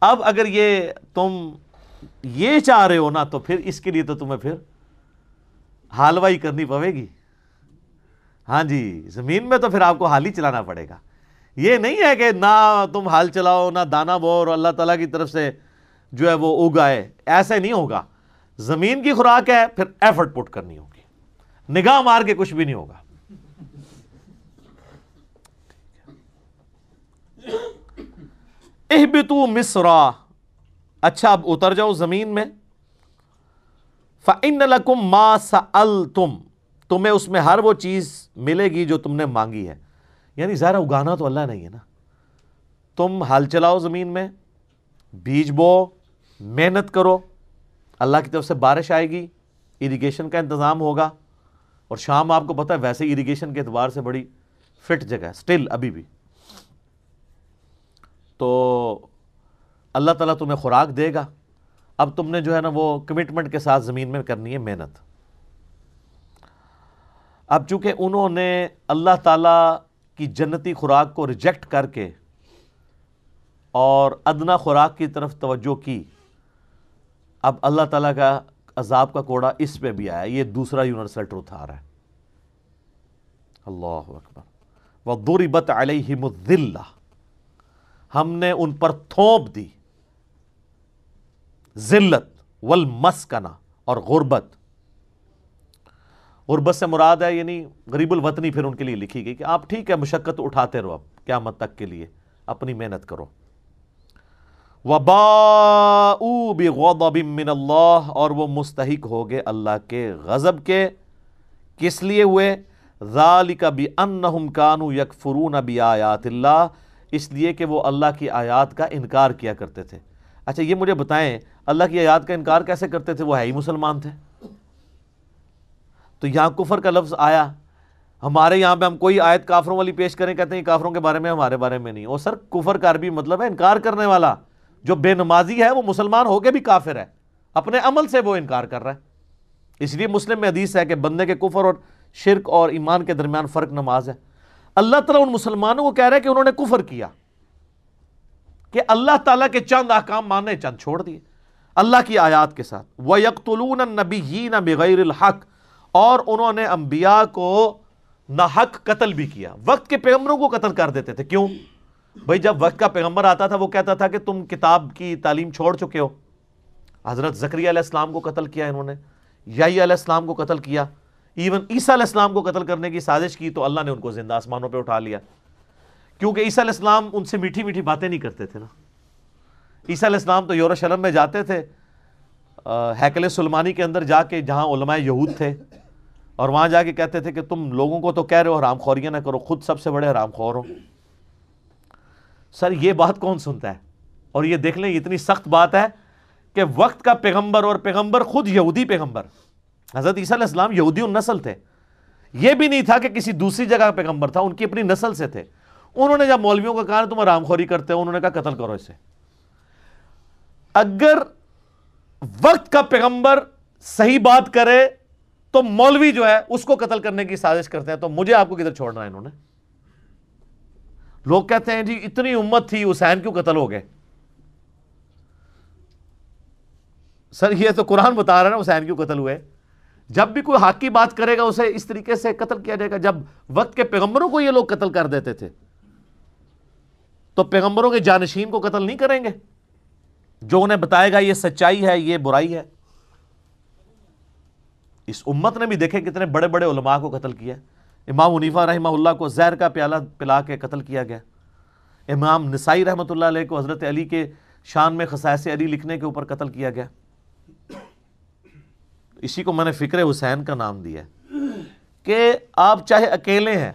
اب اگر یہ تم یہ چاہ رہے ہو نا، تو پھر اس کے لیے تو تمہیں پھر حالوائی کرنی پڑے گی۔ ہاں جی زمین میں تو پھر آپ کو حال ہی چلانا پڑے گا۔ یہ نہیں ہے کہ نہ تم حال چلاؤ، نہ دانا بو اور اللہ تعالیٰ کی طرف سے جو ہے وہ اگائے۔ ایسے نہیں ہوگا۔ زمین کی خوراک ہے، پھر ایفرٹ پٹ کرنی ہوگی۔ نگاہ مار کے کچھ بھی نہیں ہوگا۔ اہبتو مصرا۔ اچھا اب اتر جاؤ زمین میں۔ فَإِنَّ لَكُمْ مَا سَأَلْتُمْ۔ تمہیں اس میں ہر وہ چیز ملے گی جو تم نے مانگی ہے۔ یعنی ظاہر اگانا تو اللہ نہیں ہے نا۔ تم حل چلاؤ زمین میں، بیج بو، محنت کرو۔ اللہ کی طرف سے بارش آئے گی اریگیشن کا انتظام ہوگا۔ اور شام آپ کو پتا ہے، ویسے اریگیشن کے اعتبار سے بڑی فٹ جگہ ہے۔ سٹل ابھی بھی۔ تو اللہ تعالیٰ تمہیں خوراک دے گا۔ اب تم نے جو ہے نا وہ کمٹمنٹ کے ساتھ زمین میں کرنی ہے محنت۔ اب چونکہ انہوں نے اللہ تعالیٰ کی جنتی خوراک کو ریجیکٹ کر کے اور ادنا خوراک کی طرف توجہ کی۔ اب اللہ تعالیٰ کا عذاب کا کوڑا اس پہ بھی آیا، یہ دوسرا یونیورسل ٹروتھ آ رہا ہے۔ اللہ اکبر۔ وَضُرِبَتْ عَلَيْهِمُ الذِّلَّةِ۔ ہم نے ان پر تھوپ دی۔ ذلت والمسکنہ اور غربت۔ غربت سے مراد ہے یعنی غریب الوطنی پھر ان کے لیے لکھی گئی کہ آپ ٹھیک ہے، مشقت اٹھاتے رہو اب قیامت تک کے لیے اپنی محنت کرو۔ وَبَاءُوا بِغَضَبٍ مِّنَ اللَّهِ اور وہ مستحق ہو گئے اللہ کے غضب کے۔ کس لیے ہوئے؟ ذَلِكَ بِأَنَّهُمْ كَانُوا يَكْفُرُونَ بِآيَاتِ اللَّهِ اس لیے کہ وہ اللہ کی آیات کا انکار کیا کرتے تھے۔ اچھا یہ مجھے بتائیں، اللہ کی آیات کا انکار کیسے کرتے تھے؟ وہ ہے ہی مسلمان تھے۔ تو یہاں کفر کا لفظ آیا۔ ہمارے یہاں پہ ہم کوئی آیت کافروں والی پیش کریں، کہتے ہیں کافروں کے بارے میں، ہمارے بارے میں نہیں۔ اور سر، کفر کا عربی مطلب ہے انکار کرنے والا۔ جو بے نمازی ہے، وہ مسلمان ہو کے بھی کافر ہے۔ اپنے عمل سے وہ انکار کر رہا ہے۔ اس لیے مسلم میں حدیث ہے کہ بندے کے کفر اور شرک اور ایمان کے درمیان فرق نماز ہے۔ اللہ تعالیٰ ان مسلمانوں کو کہہ رہا ہے کہ انہوں نے کفر کیا۔ کہ اللہ تعالیٰ کے چند احکام ماننے چند چھوڑ دیے۔ اللہ کی آیات کے ساتھ وہ یکلون نبی بغیر الحق۔ اور انہوں نے انبیاء کو نہ حق قتل بھی کیا۔ وقت کے پیغمبروں کو قتل کر دیتے تھے۔ کیوں؟ بھائی، جب وقت کا پیغمبر آتا تھا، وہ کہتا تھا کہ تم کتاب کی تعلیم چھوڑ چکے ہو۔ حضرت زکری علیہ السلام کو قتل کیا انہوں نے یائی علیہ السلام کو قتل کیا۔ ایون عیسیٰ علیہ السلام کو قتل کرنے کی سازش کی تو اللہ نے ان کو زندہ آسمانوں پہ اٹھا لیا۔ کیونکہ عیسیٰ علیہ السلام ان سے میٹھی میٹھی باتیں نہیں کرتے تھے نا۔ عیسیٰ علیہ السلام تو یورشلم میں جاتے تھے ہیکل سلمانی کے اندر جا کے، جہاں علماء یہود تھے۔ اور وہاں جا کے کہتے تھے کہ تم لوگوں کو تو کہہ رہے ہو حرام خوریاں نہ کرو، خود سب سے بڑے حرام خور ہو۔ سر، یہ بات کون سنتا ہے؟ اور یہ دیکھ لیں اتنی سخت بات ہے کہ وقت کا پیغمبر اور پیغمبر خود یہودی پیغمبر۔ حضرت عیسیٰ علیہ السلام یہودی ان نسل تھے۔ یہ بھی نہیں تھا کہ کسی دوسری جگہ کا پیغمبر تھا، ان کی اپنی نسل سے تھے۔ انہوں نے جب مولویوں کا کہا تم آرام خوری کرتے ہو، انہوں نے کہا قتل کرو اسے۔ اگر وقت کا پیغمبر صحیح بات کرے تو مولوی جو ہے اس کو قتل کرنے کی سازش کرتے ہیں، تو مجھے آپ کو کدھر چھوڑنا ہے انہوں نے؟ لوگ کہتے ہیں جی اتنی امت تھی، حسین کیوں قتل ہو گئے؟ سر، یہ تو قرآن بتا رہا ہے نا، حسین کیوں قتل ہوئے؟ جب بھی کوئی حق کی بات کرے گا، اسے اس طریقے سے قتل کیا جائے گا۔ جب وقت کے پیغمبروں کو یہ لوگ قتل کر دیتے تھے، تو پیغمبروں کے جانشین کو قتل نہیں کریں گے؟ جو انہیں بتائے گا یہ سچائی ہے، یہ برائی ہے۔ اس امت نے بھی دیکھے کتنے بڑے بڑے علماء کو قتل کیا امام عنیفہ رحمہ اللہ کو زہر کا پیالہ پلا کے قتل کیا گیا۔ امام نسائی رحمۃ اللہ علیہ کو حضرت علی کے شان میں خصائص علی لکھنے کے اوپر قتل کیا گیا۔ اسی کو میں نے فکر حسین کا نام دیا کہ آپ چاہے اکیلے ہیں،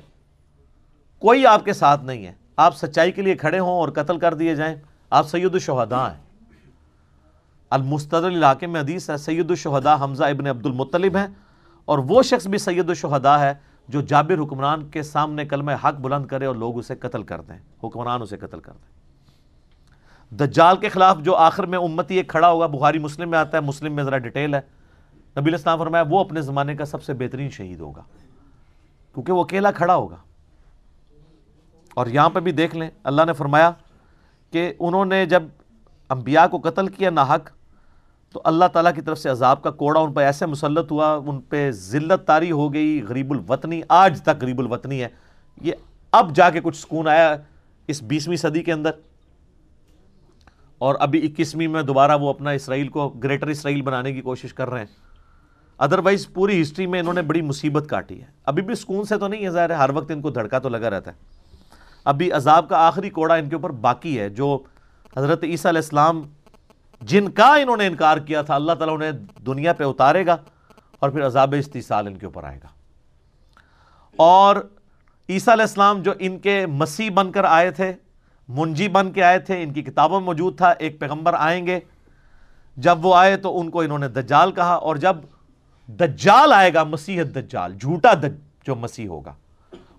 کوئی آپ کے ساتھ نہیں ہے۔ آپ سچائی کے لیے کھڑے ہوں اور قتل کر دیے جائیں۔ آپ سید الشہداء ہیں۔ المستدر علاقے میں حدیث ہے، سید الشہداء حمزہ ابن عبد المطلب ہیں۔ اور وہ شخص بھی سید الشہداء ہے جو جابر حکمران کے سامنے کلمہ حق بلند کرے اور لوگ اسے قتل کر دیں، حکمران اسے قتل کر دیں۔ دجال کے خلاف جو آخر میں امتی ایک کھڑا ہوگا، بخاری مسلم میں آتا ہے، مسلم میں ذرا ڈیٹیل ہے۔ نبی الاسلام فرمایا، وہ اپنے زمانے کا سب سے بہترین شہید ہوگا، کیونکہ وہ اکیلا کھڑا ہوگا۔ اور یہاں پہ بھی دیکھ لیں، اللہ نے فرمایا کہ انہوں نے جب انبیاء کو قتل کیا نہ حق تو اللہ تعالیٰ کی طرف سے عذاب کا کوڑا ان پہ ایسے مسلط ہوا، ان پہ ذلت تاری ہو گئی، غریب الوطنی، آج تک غریب الوطنی ہے۔ یہ اب جا کے کچھ سکون آیا اس بیسویں صدی کے اندر۔ اور ابھی اکیسویں میں دوبارہ وہ اپنا اسرائیل کو گریٹر اسرائیل بنانے کی کوشش کر رہے ہیں۔ ادروائز پوری ہسٹری میں انہوں نے بڑی مصیبت کاٹی ہے۔ ابھی بھی سکون سے تو نہیں ہے، ظاہر ہے ہر وقت ان کو دھڑکا تو لگا رہتا ہے۔ ابھی عذاب کا آخری کوڑا ان کے اوپر باقی ہے، جو حضرت عیسیٰ علیہ السلام جن کا انہوں نے انکار کیا تھا، اللہ تعالیٰ انہیں دنیا پہ اتارے گا اور پھر عذاب استیصال ان کے اوپر آئے گا۔ اور عیسیٰ علیہ السلام جو ان کے مسیح بن کر آئے تھے، منجی بن کے آئے تھے، ان کی کتابوں میں موجود تھا، ایک پیغمبر آئیں گے۔ جب وہ آئے تو ان کو انہوں نے دجال کہا اور جب دجال آئے گا، مسیح دجال، جھوٹا جو مسیح ہوگا،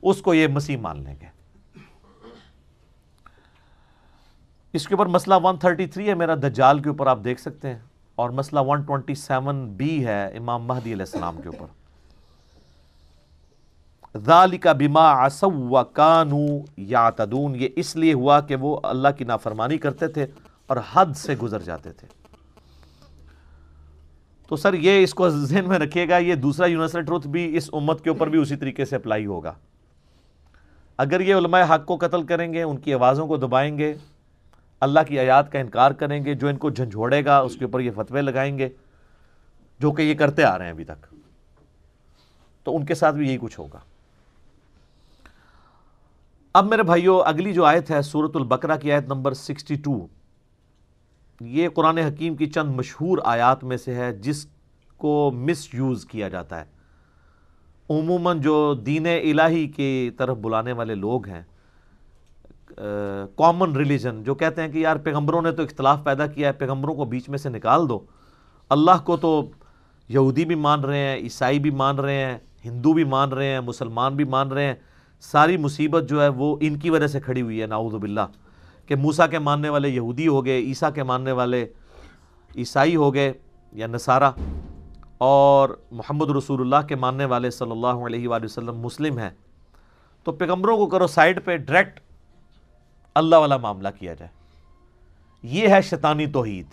اس کو یہ مسیح مان لیں گے۔ اس کے اوپر مسئلہ 133 ہے، میرا دجال کے اوپر آپ دیکھ سکتے ہیں۔ اور مسئلہ 127 بھی ہے امام مہدی علیہ السلام کے اوپر۔ ذالک بما عصو و کانو یعتدون، یہ اس لیے ہوا کہ وہ اللہ کی نافرمانی کرتے تھے اور حد سے گزر جاتے تھے۔ تو سر، یہ اس کو ذہن میں رکھیے گا، یہ دوسرا یونیورسل ٹروتھ بھی اس امت کے اوپر بھی اسی طریقے سے اپلائی ہوگا۔ اگر یہ علماء حق کو قتل کریں گے، ان کی آوازوں کو دبائیں گے اللہ کی آیات کا انکار کریں گے، جو ان کو جھنجھوڑے گا، اس کے اوپر یہ فتوے لگائیں گے، جو کہ یہ کرتے آ رہے ہیں ابھی تک۔ تو ان کے ساتھ بھی یہی کچھ ہوگا۔ اب میرے بھائیو، اگلی جو آیت ہے سورت البقرہ کی آیت نمبر سکسٹی ٹو۔ یہ قرآن حکیم کی چند مشہور آیات میں سے ہے، جس کو مس یوز کیا جاتا ہے۔ عموماً جو دین الہی کی طرف بلانے والے لوگ ہیں کامن ریلیجن جو کہتے ہیں کہ یار پیغمبروں نے تو اختلاف پیدا کیا ہے، پیغمبروں کو بیچ میں سے نکال دو۔ اللہ کو تو یہودی بھی مان رہے ہیں، عیسائی بھی مان رہے ہیں، ہندو بھی مان رہے ہیں، مسلمان بھی مان رہے ہیں۔ ساری مصیبت جو ہے وہ ان کی وجہ سے کھڑی ہوئی ہے ناؤذ باللہ۔ کہ موسیٰ کے ماننے والے یہودی ہو گئے، عیسیٰ کے ماننے والے عیسائی ہو گئے یا نصارہ۔ اور محمد رسول اللہ کے ماننے والے صلی اللہ علیہ وآلہ وسلم مسلم ہیں۔ تو پیغمبروں کو کرو سائڈ پہ ڈائریکٹ اللہ والا معاملہ کیا جائے۔ یہ ہے شیطانی توحید،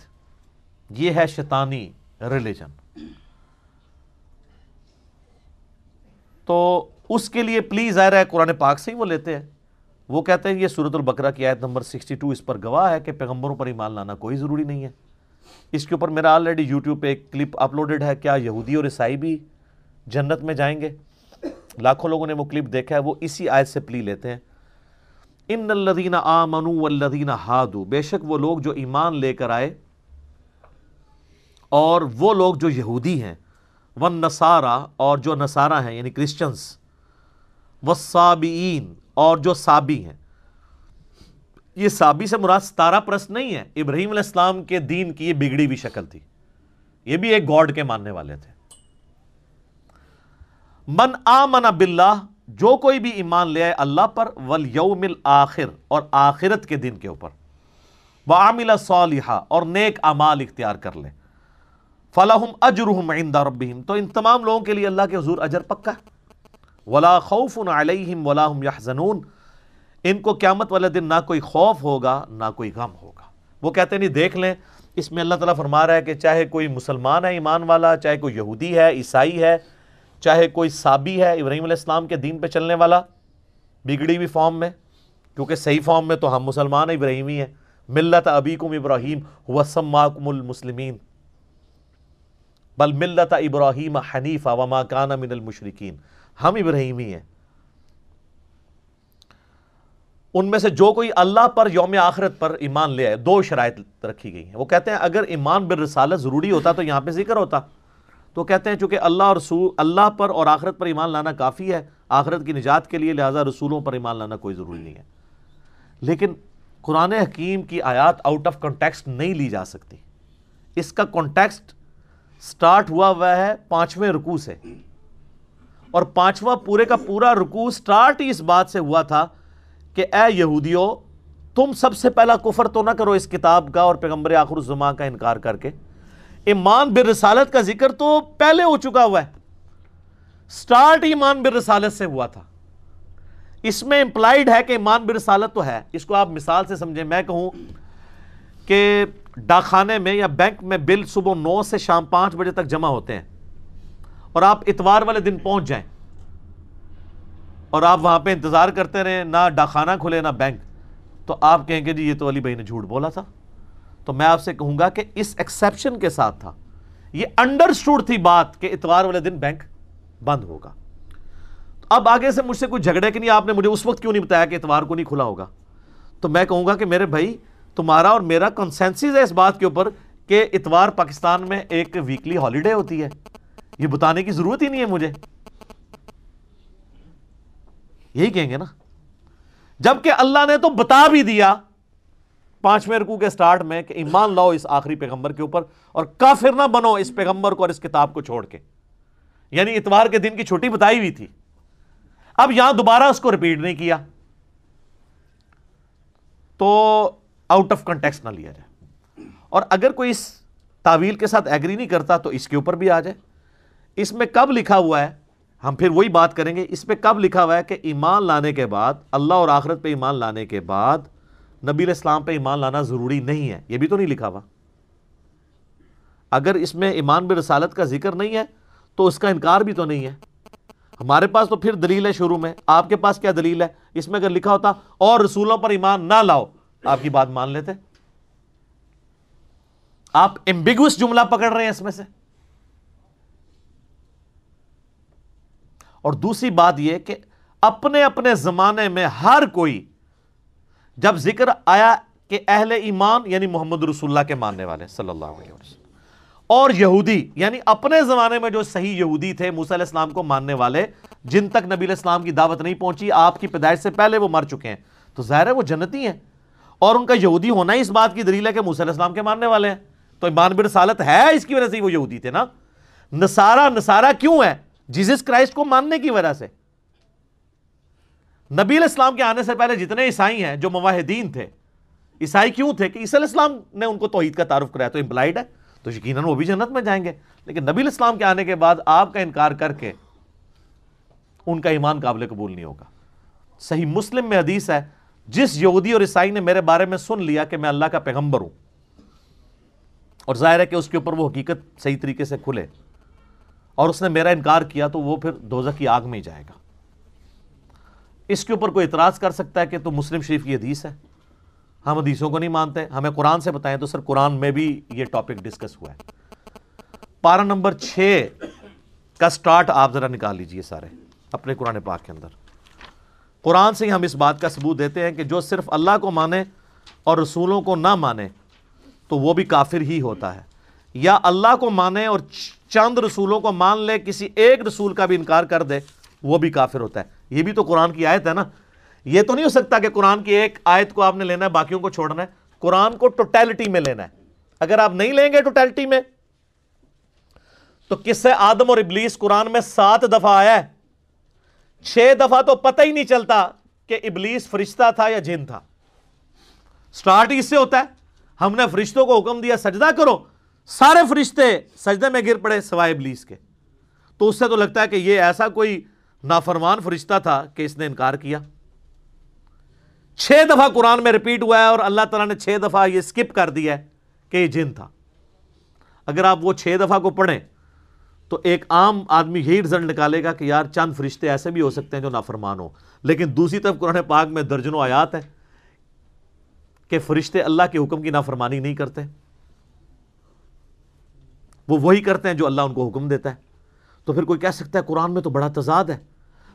یہ ہے شیطانی ریلیجن تو اس کے لیے پلیز ظاہر ہے قرآن پاک سے ہی وہ لیتے ہیں۔ وہ کہتے ہیں یہ صورت البقرہ کی آیت نمبر 62 اس پر گواہ ہے کہ پیغمبروں پر ایمان لانا کوئی ضروری نہیں ہے۔ اس کے اوپر میرا آلریڈی یوٹیوب پہ ایک کلپ اپلوڈڈ ہے، کیا یہودی اور عیسائی بھی جنت میں جائیں گے؟ لاکھوں لوگوں نے وہ کلپ دیکھا ہے، وہ اسی آیت سے پلی لیتے ہیں۔ ان الذین آمنوا والذین ہادو بے شک وہ لوگ جو ایمان لے کر آئے اور وہ لوگ جو یہودی ہیں ون نصارہ اور جو نصارہ ہیں یعنی کرسچنز وصابئین اور جو سابی ہیں۔ یہ سابی سے مراد ستارہ پرست نہیں ہے ابراہیم علیہ السلام کے دین کی یہ بگڑی بھی شکل تھی۔ یہ بھی ایک گاڈ کے ماننے والے تھے۔ من آمن باللہ جو کوئی بھی ایمان لے آئے اللہ پر والیوم الاخر اور آخرت کے دن کے اوپر۔ وعامل صالحہ اور نیک اعمال اختیار کر لے۔ فلاحم اجرحم عند ربہم تو ان تمام لوگوں کے لیے اللہ کے حضور اجر پکا ہے۔ ولا خوف علیہم ولا هم يحزنون۔ ان کو قیامت والے دن نہ کوئی خوف ہوگا، نہ کوئی غم ہوگا۔ وہ کہتے نہیں جی دیکھ لیں، اس میں اللہ تعالیٰ فرما رہا ہے کہ چاہے کوئی مسلمان ہے ایمان والا، چاہے کوئی یہودی ہے، عیسائی ہے چاہے کوئی صابی ہے ابراہیم علیہ السلام کے دین پہ چلنے والا، بگڑی ہوئی فارم میں، کیونکہ صحیح فارم میں تو ہم مسلمان ابراہیمی ہیں۔ ملت ابیکم ابراہیم وسماکم المسلمین۔ بل ملت ابراہیم حنیفہ وما کان من المشرکین۔ ہم ابراہیمی ہیں۔ ان میں سے جو کوئی اللہ پر یوم آخرت پر ایمان لے آئے، دو شرائط رکھی گئی ہیں۔ وہ کہتے ہیں، اگر ایمان بر ضروری ہوتا تو یہاں پہ ذکر ہوتا۔ تو کہتے ہیں چونکہ اللہ اور رسول اللہ پر اور آخرت پر ایمان لانا کافی ہے، آخرت کی نجات کے لیے لہٰذا رسولوں پر ایمان لانا کوئی ضروری نہیں ہے۔ لیکن قرآن حکیم کی آیات آؤٹ آف کانٹیکسٹ نہیں لی جا سکتی۔ اس کا کانٹیکسٹ سٹارٹ ہوا ہوا ہے پانچویں رکوع سے۔ اور پانچواں پورے کا پورا رکوع سٹارٹ ہی اس بات سے ہوا تھا کہ اے یہودیو تم سب سے پہلا کفر تو نہ کرو اس کتاب کا اور پیغمبر آخر الزمان کا انکار کر کے۔ ایمان بر رسالت کا ذکر تو پہلے ہو چکا ہوا ہے۔ سٹارٹ ایمان بر رسالت سے ہوا تھا۔ اس میں امپلائیڈ ہے کہ ایمان بر رسالت تو ہے۔ اس کو آپ مثال سے سمجھیں۔ میں کہوں کہ ڈاکخانے میں یا بینک میں بل صبح نو سے شام پانچ بجے تک جمع ہوتے ہیں۔ اور آپ اتوار والے دن پہنچ جائیں۔ اور آپ وہاں پہ انتظار کرتے رہیں۔ نہ ڈاکخانہ کھلے، نہ بینک۔ تو آپ کہیں گے جی یہ تو علی بھائی نے جھوٹ بولا تھا۔ تو میں آپ سے کہوں گا کہ اس ایکسیپشن کے ساتھ تھا۔ یہ انڈرسٹوڈ تھی بات کہ اتوار والے دن بینک بند ہوگا۔ اب آگے سے مجھ سے کوئی جھگڑے کہ نہیں، آپ نے مجھے اس وقت کیوں نہیں بتایا کہ اتوار کو نہیں کھلا ہوگا؟ تو میں کہوں گا کہ میرے بھائی، تمہارا اور میرا کنسنسز ہے اس بات کے اوپر کہ اتوار پاکستان میں ایک ویکلی ہالیڈے ہوتی ہے۔ یہ بتانے کی ضرورت ہی نہیں ہے مجھے۔ یہی کہیں گے نا۔ جبکہ اللہ نے تو بتا بھی دیا پانچویں رکو کے سٹارٹ میں کہ ایمان لاؤ اس آخری پیغمبر کے اوپر اور کافر نہ بنو اس پیغمبر کو اور اس کتاب کو چھوڑ کے۔ یعنی اتوار کے دن کی چھٹی بتائی ہوئی تھی۔ اب یہاں دوبارہ اس کو ریپیٹ نہیں کیا۔ تو آؤٹ آف کنٹیکس نہ لیا جائے۔ اور اگر کوئی اس تعویل کے ساتھ ایگری نہیں کرتا تو اس کے اوپر بھی آ جائے۔ اس میں کب لکھا ہوا ہے؟ ہم پھر وہی بات کریں گے۔ اس پہ کب لکھا ہوا ہے کہ ایمان لانے کے بعد، اللہ اور آخرت پہ ایمان لانے کے بعد نبی الاسلام پہ ایمان لانا ضروری نہیں ہے، یہ بھی تو نہیں لکھا ہوا۔ اگر اس میں ایمان برسالت کا ذکر نہیں ہے، تو اس کا انکار بھی تو نہیں ہے۔ ہمارے پاس تو پھر دلیل ہے شروع میں۔ آپ کے پاس کیا دلیل ہے؟ اس میں اگر لکھا ہوتا اور رسولوں پر ایمان نہ لاؤ، آپ کی بات مان لیتے۔ آپ امبیگوس جملہ پکڑ رہے ہیں اس میں سے۔ اور دوسری بات یہ کہ اپنے اپنے زمانے میں ہر کوئی جب ذکر آیا کہ اہل ایمان یعنی محمد رسول اللہ کے ماننے والے صلی اللہ علیہ وسلم۔ اور یہودی یعنی اپنے زمانے میں جو صحیح یہودی تھے، موسیٰ علیہ السلام کو ماننے والے، جن تک نبی علیہ السلام کی دعوت نہیں پہنچی، آپ کی پیدائش سے پہلے وہ مر چکے ہیں۔ تو ظاہر ہے وہ جنتی ہیں۔ اور ان کا یہودی ہونا ہی اس بات کی دلیل ہے کہ موسیٰ علیہ السلام کے ماننے والے ہیں۔ تو ایمان بر سالت ہے اس کی وجہ سے وہ یہودی تھے نا۔ نصارہ نصارہ کیوں ہے جیزس کرائسٹ کو ماننے کی وجہ سے۔ نبی علیہ السلام کے آنے سے پہلے جتنے عیسائی ہیں جو مواہدین تھے، عیسائی کیوں تھے؟ کہ عیسی علیہ السلام نے ان کو توحید کا تعارف کرایا، تو امپلائڈ ہے۔ تو یقیناً وہ بھی جنت میں جائیں گے۔ لیکن نبی علیہ السلام کے آنے کے بعد آپ کا انکار کر کے ان کا ایمان قابل قبول نہیں ہوگا۔ صحیح مسلم میں حدیث ہے، جس یہودی اور عیسائی نے میرے بارے میں سن لیا کہ میں اللہ کا پیغمبر ہوں، اور ظاہر ہے کہ اس کے اوپر وہ حقیقت صحیح طریقے سے کھلے، اور اس نے میرا انکار کیا تو وہ پھر دوزہ کی آگ میں ہی جائے گا۔ اس کے اوپر کوئی اعتراض کر سکتا ہے کہ تو مسلم شریف کی حدیث ہے؟ ہم حدیثوں کو نہیں مانتے، ہمیں قرآن سے بتائیں تو سر قرآن میں بھی یہ ٹاپک ڈسکس ہوا ہے۔ پارا نمبر چھ کا سٹارٹ آپ ذرا نکال لیجیے سارے، اپنے قرآن پاک کے اندر۔ قرآن سے ہی ہم اس بات کا ثبوت دیتے ہیں کہ جو صرف اللہ کو مانے اور رسولوں کو نہ مانے، تو وہ بھی کافر ہی ہوتا ہے۔ یا اللہ کو مانے اور چند رسولوں کو مان لے، کسی ایک رسول کا بھی انکار کر دے، وہ بھی کافر ہوتا ہے۔ یہ بھی تو قرآن کی آیت ہے نا۔ یہ تو نہیں ہو سکتا کہ قرآن کی ایک آیت کو آپ نے لینا ہے، باقیوں کو چھوڑنا ہے۔ قرآن کو ٹوٹیلٹی میں لینا ہے۔ اگر آپ نہیں لیں گے ٹوٹیلٹی میں، تو کس سے؟ آدم اور ابلیس۔ قرآن میں سات دفعہ آیا ہے۔ چھ دفعہ تو پتہ ہی نہیں چلتا کہ ابلیس فرشتہ تھا یا جن تھا۔ سٹارٹ اس سے ہوتا ہے۔ ہم نے فرشتوں کو حکم دیا، سجدہ کرو۔ سارے فرشتے سجدے میں گر پڑے سوائے ابلیس کے۔ تو اس سے تو لگتا ہے کہ یہ ایسا کوئی نافرمان فرشتہ تھا کہ اس نے انکار کیا۔ چھ دفعہ قرآن میں ریپیٹ ہوا ہے اور اللہ تعالیٰ نے چھ دفعہ یہ سکپ کر دیا ہے کہ یہ جن تھا۔ اگر آپ وہ چھ دفعہ کو پڑھیں تو ایک عام آدمی یہی رزلٹ نکالے گا کہ یار چند فرشتے ایسے بھی ہو سکتے ہیں جو نافرمان ہو لیکن دوسری طرف قرآن پاک میں درجنوں آیات ہیں کہ فرشتے اللہ کے حکم کی نافرمانی نہیں کرتے۔ وہ وہی کرتے ہیں جو اللہ ان کو حکم دیتا ہے۔ تو پھر کوئی کہہ سکتا ہے قرآن میں تو بڑا تضاد ہے۔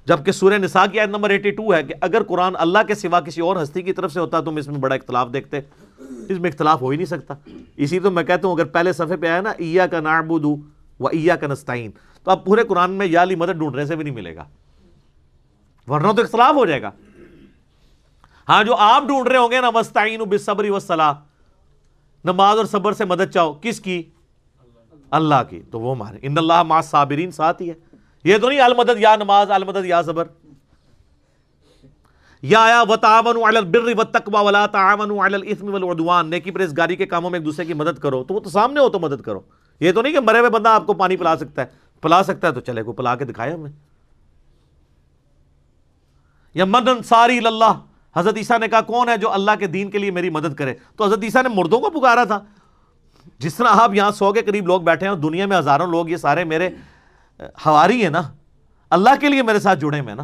جبکہ سورہ نساء کی آیت نمبر 82 ہے کہ اگر قرآن اللہ کے سوا کسی اور ہستی کی طرف سے ہوتا تم اس میں بڑا اختلاف دیکھتے اس میں اختلاف ہو ہی نہیں سکتا۔ اسی تو میں کہتا ہوں اگر پہلے صفحے پہ آیا نا ایا کا نعبدو و ایا کا نستعین تو اب پورے قرآن میں یا علی مدد ڈھونڈنے سے بھی نہیں ملے گا۔ ورنہ تو اختلاف ہو جائے گا۔ ہاں جو آپ ڈھونڈ رہے ہوں گے نا مستعین بالصبر والصلاح نماز اور صبر سے مدد چاہو۔ کس کی؟ اللہ کی، تو وہ مارے۔ ان اللہ ما صابرین ساتھ ہی ہے۔ یہ تو نہیں المدد یا نماز، المدد یا زبر یا آیا، وتعاونوا علی البر والتقوى ولا تعاونوا علی الاثم والعدوان۔ نیکی پرہیزگاری کے کاموں میں ایک دوسرے کی مدد کرو۔ تو وہ تو سامنے ہو تو مدد کرو۔ یہ تو نہیں کہ مرے ہوئے بندہ آپ کو پانی پلا سکتا ہے۔ پلا سکتا ہے تو چلے کو پلا کے دکھائے ہمیں۔ یا من انصاری اللہ حضرت عیسیٰ نے کہا، کون ہے جو اللہ کے دین کے لیے میری مدد کرے؟ تو حضرت عیسیٰ نے مردوں کو پکارا تھا۔ جس طرح آپ یہاں سو کے قریب لوگ بیٹھے ہیں دنیا میں ہزاروں لوگ یہ سارے میرے ہواری ہیں نا، اللہ کے لیے میرے ساتھ جڑے میں نا۔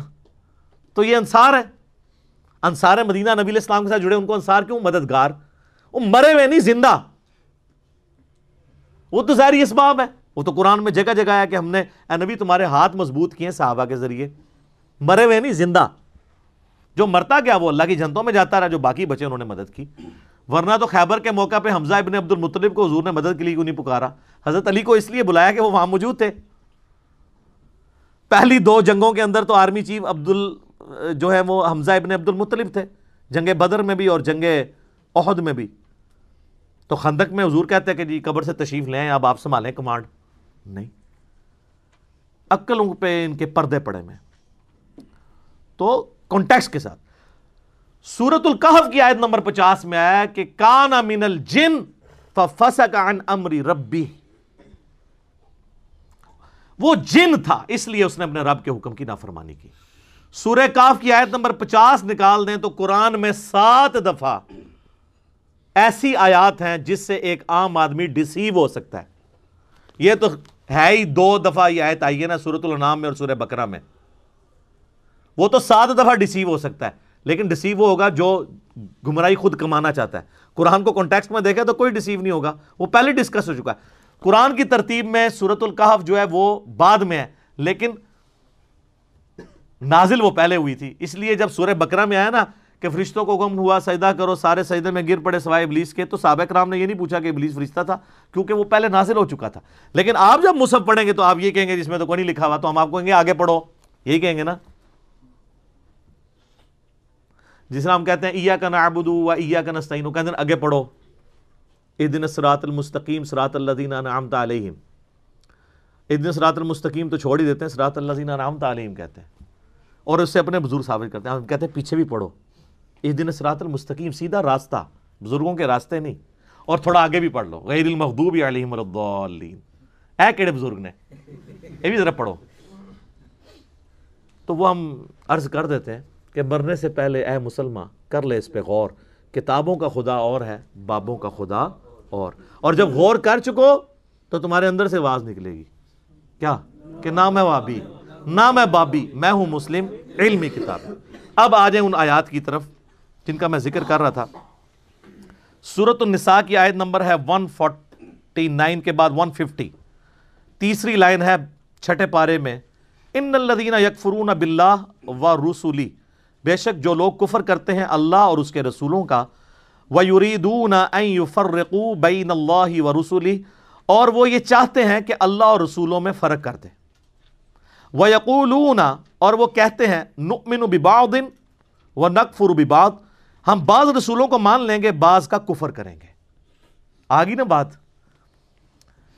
تو یہ انصار ہے۔ انصار مدینہ نبی الاسلام کے ساتھ جڑے ان کو انصار کیوں؟ مددگار۔ وہ مرے ہوئے نہیں، زندہ۔ وہ تو ظاہری اسباب ہے وہ تو قرآن میں جگہ جگہ آیا کہ ہم نے، اے نبی، تمہارے ہاتھ مضبوط کیے صحابہ کے ذریعے۔ مرے ہوئے نہیں، زندہ۔ جو مرتا گیا وہ اللہ کی جنتوں میں جاتا رہا، جو باقی بچے انہوں نے مدد کی۔ ورنہ تو خیبر کے موقع پہ حمزہ ابن عبد المطلب کو حضور نے مدد کے لیے کیوں نہیں پکارا؟ حضرت علی کو اس لیے بلایا کہ وہ وہاں موجود تھے۔ پہلی دو جنگوں کے اندر تو آرمی چیف عبد ال جو ہے وہ حمزہ ابن عبد المطلب تھے، جنگ بدر میں بھی اور جنگ عہد میں بھی۔ تو خندق میں حضور کہتے ہیں کہ جی قبر سے تشریف لیں اب آپ سنبھالیں کمانڈ۔ نہیں۔ عقلوں پہ ان کے پردے پڑے میں تو کانٹیکس کے ساتھ۔ سورت القحف کی آیت نمبر پچاس میں آیا کہ کانا من الجن ففسق عن امری ربی۔ وہ جن تھا، اس لیے اس نے اپنے رب کے حکم کی نافرمانی کی۔ سورہ کاف کی آیت نمبر پچاس نکال دیں تو قرآن میں سات دفعہ ایسی آیات ہیں جس سے ایک عام آدمی ڈسیو ہو سکتا ہے۔ یہ تو ہے ہی دو دفعہ یہ آیت آئی ہے نا سورت النام میں اور سورہ بکرا میں۔ وہ تو سات دفعہ ڈسیو ہو سکتا ہے۔ لیکن ڈسیو وہ ہوگا جو گمراہی خود کمانا چاہتا ہے۔ قرآن کو کانٹیکس میں دیکھے تو کوئی ڈسیو نہیں ہوگا۔ وہ پہلے ڈسکس ہو چکا ہے۔ قرآن کی ترتیب میں سورت القحف جو ہے وہ بعد میں ہے، لیکن نازل وہ پہلے ہوئی تھی۔ اس لیے جب سورہ بکرا میں آیا نا کہ فرشتوں کو گم ہوا، سجدہ کرو، سارے سجدے میں گر پڑے سوائے ابلیس کے، تو سابق کرام نے یہ نہیں پوچھا کہ ابلیس فرشتہ تھا، کیونکہ وہ پہلے نازل ہو چکا تھا۔ لیکن آپ جب مصحف پڑھیں گے تو آپ یہ کہیں گے جس میں تو کوئی نہیں لکھا ہوا، تو ہم آپ کو کہیں گے آگے پڑھو۔ یہی کہیں گے نا۔ جس طرح ہم کہتے ہیں ایا کا نعبدو و ایا کا نستعین، وہ کہتے ہیں آگے پڑھو۔ ادن سرات المستقیم سرات الذین انعمت علیہم۔ ادن سرات المستقیم تو چھوڑ ہی دیتے ہیں سرات الذین انعمت علیہم کہتے ہیں۔ اور اس سے اپنے بزرگ ثابت کرتے ہیں۔ ہم کہتے ہیں پیچھے بھی پڑھو۔ ادن سرات المستقیم، سیدھا راستہ۔ بزرگوں کے راستے نہیں۔ اور تھوڑا آگے بھی پڑھ لو۔ غیر المغضوب علیہم الضالین۔ اے کیڑے بزرگ نے، یہ بھی ذرا پڑھو۔ تو وہ ہم عرض کر دیتے ہیں کہ مرنے سے پہلے اے مسلمان کر لے اس پہ غور، کتابوں کا خدا اور ہے، بابوں کا خدا اور۔ اور جب غور کر چکو تو تمہارے اندر سے آواز نکلے گی۔ کیا؟ کہ نہ میں وابی، نہ میں بابی، میں ہوں مسلم، علمی کتاب۔ اب آ جائیں ان آیات کی طرف جن کا میں ذکر کر رہا تھا۔ سورت النساء کی آیت نمبر ہے 149 کے بعد 150 تیسری لائن ہے چھٹے پارے میں، ان الذین یکفرون باللہ و رسولی بے شک جو لوگ کفر کرتے ہیں اللہ اور اس کے رسولوں کا، وَيُرِيدُونَ أَن يُفَرِّقُوا بَيْنَ اللَّهِ وَرُسُولِهِ اور وہ یہ چاہتے ہیں کہ اللہ اور رسولوں میں فرق کر دیں۔ وَيَقُولُونَ، اور وہ کہتے ہیں، نُؤْمِنُ بِبَعْضٍ وَنَكْفُرُ بِبَعْضٍ، ہم بعض رسولوں کو مان لیں گے، بعض کا کفر کریں گے۔ آگی نا بات؟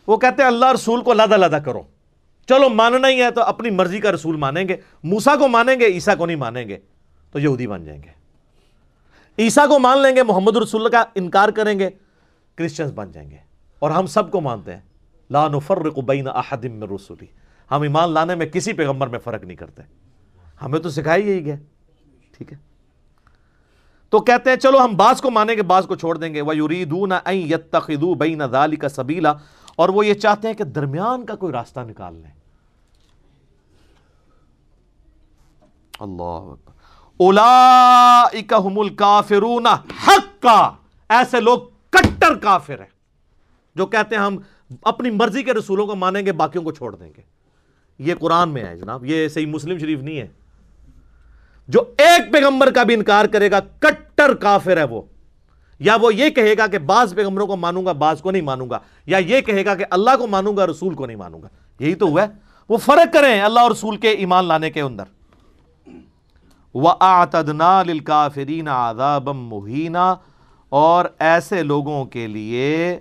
وہ کہتے ہیں، اللہ رسول کو لادہ لادہ کرو۔ چلو، ماننا ہی ہے تو اپنی مرضی کا رسول مانیں گے، موسیٰ کو مانیں گے، عیسیٰ کو نہیں مانیں گے۔ تو یہودی بن جائیں گے۔ عیسیٰ کو مان لیں گے، محمد رسول کا انکار کریں گے، کرسچنز بن جائیں گے۔ اور ہم سب کو مانتے ہیں، لا نفرق بین احد من رسولی ہم ایمان لانے میں کسی پیغمبر میں فرق نہیں کرتے۔ ہمیں تو سکھائی یہی گیا ٹھیک ہے۔ تو کہتے ہیں، چلو ہم بعض کو مانیں گے، بعض کو چھوڑ دیں گے۔ وَيُرِيدُونَ أَن يَتَّخِذُوا بَيْنَ ذَلِكَ سَبِيلًا۔ اور وہ یہ چاہتے ہیں کہ درمیان کا کوئی راستہ نکال لیں۔ اللہ اکبر۔ اولائک هم الکافرون حقا۔ ایسے لوگ کٹر کافر ہیں، جو کہتے ہیں ہم اپنی مرضی کے رسولوں کو مانیں گے، باقیوں کو چھوڑ دیں گے۔ یہ قرآن میں ہے جناب، یہ صحیح مسلم شریف نہیں ہے۔ جو ایک پیغمبر کا بھی انکار کرے گا، کٹر کافر ہے وہ۔ یا وہ یہ کہے گا کہ بعض پیغمبروں کو مانوں گا، بعض کو نہیں مانوں گا۔ یا یہ کہے گا کہ اللہ کو مانوں گا، رسول کو نہیں مانوں گا۔ یہی تو ہوا ہے۔ وہ فرق کریں اللہ اور رسول کے ایمان لانے کے اندر۔ وَأَعْتَدْنَا لِلْكَافِرِينَ عَذَابًا مُحِينًا اور ایسے لوگوں کے لیے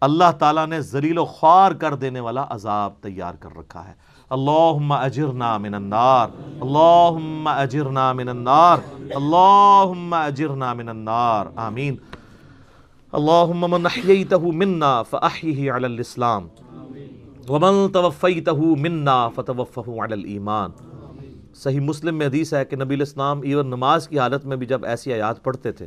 اللہ تعالیٰ نے ذلیل و خوار کر دینے والا عذاب تیار کر رکھا ہے۔ اللہم اجرنا من النار۔ اللہم اجرنا من النار۔ اللہم اجرنا من النار۔ آمین۔ اللہم من احییتہ منا فأحیہ علی الاسلام۔ ومن توفیتہ منا فتوفہ علی الایمان۔ صحیح مسلم میں حدیث ہے کہ نبی الاسلام ایون نماز کی حالت میں بھی جب ایسی آیات پڑھتے تھے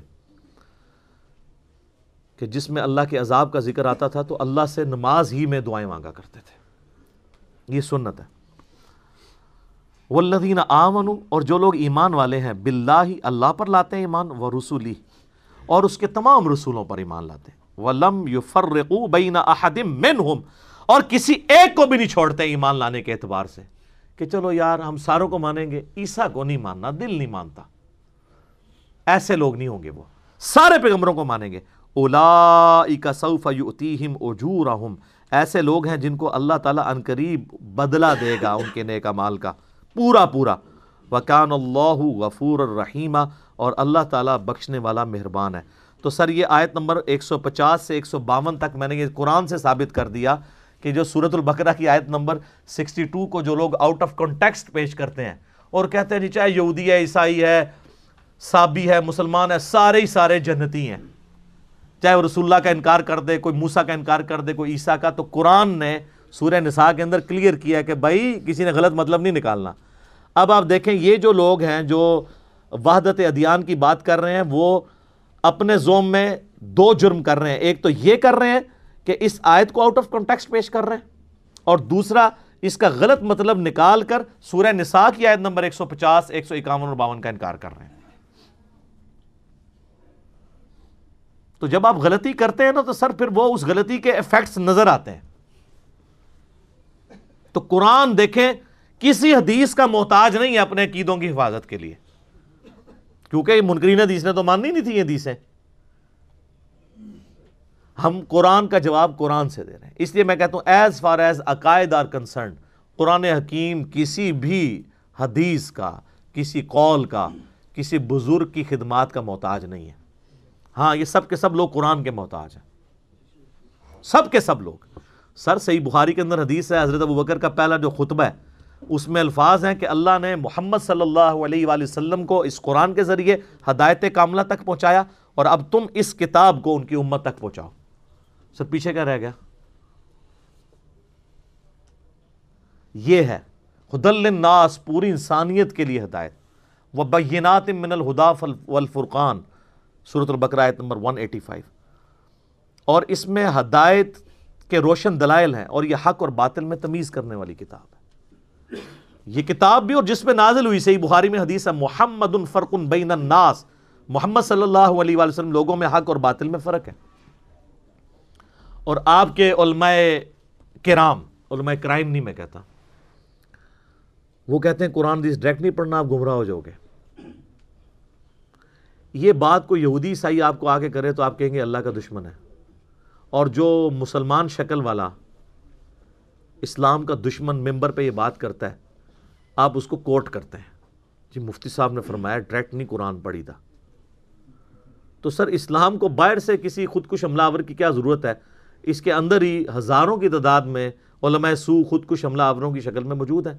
کہ جس میں اللہ کے عذاب کا ذکر آتا تھا تو اللہ سے نماز ہی میں دعائیں مانگا کرتے تھے۔ یہ سنت ہے۔ والذین آمنوا، اور جو لوگ ایمان والے ہیں باللہ اللہ پر لاتے ہیں ایمان و رسولی اور اس کے تمام رسولوں پر ایمان لاتے ہیں۔ وَلَمْ يُفَرِّقُوا بَيْنَ أَحَدٍ مِّنْهُمْ، اور کسی ایک کو بھی نہیں چھوڑتے ایمان لانے کے اعتبار سے۔ کہ چلو یار ہم ساروں کو مانیں گے، عیسیٰ کو نہیں ماننا، دل نہیں مانتا۔ ایسے لوگ نہیں ہوں گے وہ۔ سارے پیغمبروں کو مانیں گے۔ اولئک سوف یؤتیہم اجورہم۔ ایسے لوگ ہیں جن کو اللہ تعالیٰ ان قریب بدلہ دے گا ان کے نیک مال کا۔ پورا پورا۔ وکان اللہ غفور الرحیمہ اور اللہ تعالیٰ بخشنے والا مہربان ہے۔ تو سر، یہ آیت نمبر 150 سے 152 تک میں نے یہ قرآن سے ثابت کر دیا۔ کہ جو سورت البقرہ کی آیت نمبر 62 کو جو لوگ آؤٹ آف کنٹیکسٹ پیش کرتے ہیں اور کہتے ہیں جی چاہے یہودی ہے عیسائی ہے صابی ہے مسلمان ہے سارے ہی سارے جنتی ہیں۔ چاہے وہ رسول اللہ کا انکار کر دے، کوئی موسیٰ کا انکار کر دے، کوئی عیسیٰ کا، تو قرآن نے سورہ نساء کے اندر کلیئر کیا کہ بھائی کسی نے غلط مطلب نہیں نکالنا۔ اب آپ دیکھیں، یہ جو لوگ ہیں جو وحدت ادیان کی بات کر رہے ہیں، وہ اپنے زوم میں دو جرم کر رہے ہیں۔ ایک تو یہ کر رہے ہیں کہ اس آیت کو آؤٹ آف کانٹیکسٹ پیش کر رہے ہیں۔ اور دوسرا، اس کا غلط مطلب نکال کر سورہ نساء کی آیت نمبر 150 151 اور باون کا انکار کر رہے ہیں۔ تو جب آپ غلطی کرتے ہیں نا، تو سر پھر وہ اس غلطی کے افیکٹس نظر آتے ہیں۔ تو قرآن دیکھیں، کسی حدیث کا محتاج نہیں ہے اپنے عقیدوں کی حفاظت کے لیے۔ کیونکہ منکرین حدیث نے تو ماننی نہیں تھی، یہ حدیثیں۔ ہم قرآن کا جواب قرآن سے دے رہے ہیں۔ اس لیے میں کہتا ہوں ایز فار ایز عقائد آر کنسرن قرآن حکیم کسی بھی حدیث کا، کسی قول کا، کسی بزرگ کی خدمات کا محتاج نہیں ہے۔ ہاں یہ سب کے سب لوگ قرآن کے محتاج ہیں۔ سب کے سب لوگ۔ سر، صحیح بخاری کے اندر حدیث ہے، حضرت ابو بکر کا پہلا جو خطبہ ہے، اس میں الفاظ ہیں کہ اللہ نے محمد صلی اللہ علیہ وآلہ وسلم کو اس قرآن کے ذریعے ہدایت کاملہ تک پہنچایا اور اب تم اس کتاب کو ان کی امت تک پہنچاؤ۔ سر پیچھے کیا رہ گیا؟ یہ ہے خدل الناس پوری انسانیت کے لیے ہدایت۔ وہ بینات من الہدا والفرقان صورت البقرہ آیت نمبر 185 اور اس میں ہدایت کے روشن دلائل ہیں اور یہ حق اور باطل میں تمیز کرنے والی کتاب ہے۔ یہ کتاب بھی اور جس میں نازل ہوئی، صحیح بخاری میں حدیث ہے، محمد فرق بین الناس۔ محمد صلی اللہ علیہ وآلہ وسلم لوگوں میں حق اور باطل میں فرق ہے۔ اور آپ کے علماء کرام، علماء کرائم نہیں میں کہتا۔ وہ کہتے ہیں قرآن حدیث ڈائریکٹ نہیں پڑھنا، آپ گمراہ ہو جاؤ گے۔ یہ بات کو یہودی عیسائی آپ کو آگے کرے تو آپ کہیں گے اللہ کا دشمن ہے۔ اور جو مسلمان شکل والا اسلام کا دشمن ممبر پہ یہ بات کرتا ہے، آپ اس کو کوٹ کرتے ہیں۔ جی مفتی صاحب نے فرمایا، ڈائریکٹ نہیں قرآن پڑھی تھا۔ تو سر، اسلام کو باہر سے کسی خود کش حملہ آور کی کیا ضرورت ہے؟ اس کے اندر ہی ہزاروں کی تعداد میں علماء سو خود کش حملہ آوروں کی شکل میں موجود ہے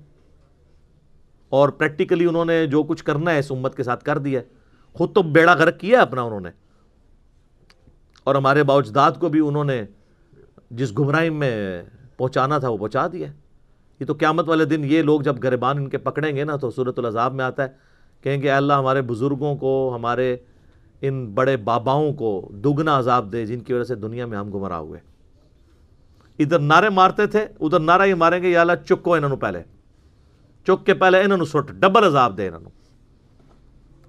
اور پریکٹیکلی انہوں نے جو کچھ کرنا ہے اس امت کے ساتھ کر دیا ہے۔ خود تو بیڑا غرق کیا ہے اپنا انہوں نے۔ اور ہمارے باوجداد کو بھی انہوں نے جس گمراہی میں پہنچانا تھا وہ پہنچا دیا یہ تو قیامت والے دن یہ لوگ جب گربان ان کے پکڑیں گے نا تو صورت العذاب میں آتا ہے۔ کہیں گے اللہ، ہمارے بزرگوں کو، ہمارے ان بڑے باباؤں کو دگنا عذاب دے جن کی وجہ سے دنیا میں ہم گمراہ ہوئے۔ ادھر نعرے مارتے تھے، ادھر نعرہ ہی ماریں گے، یا اللہ چکو انہوں نے پہلے۔ چک کے پہلے انہوں نے سٹ، ڈبل عذاب دے انہوں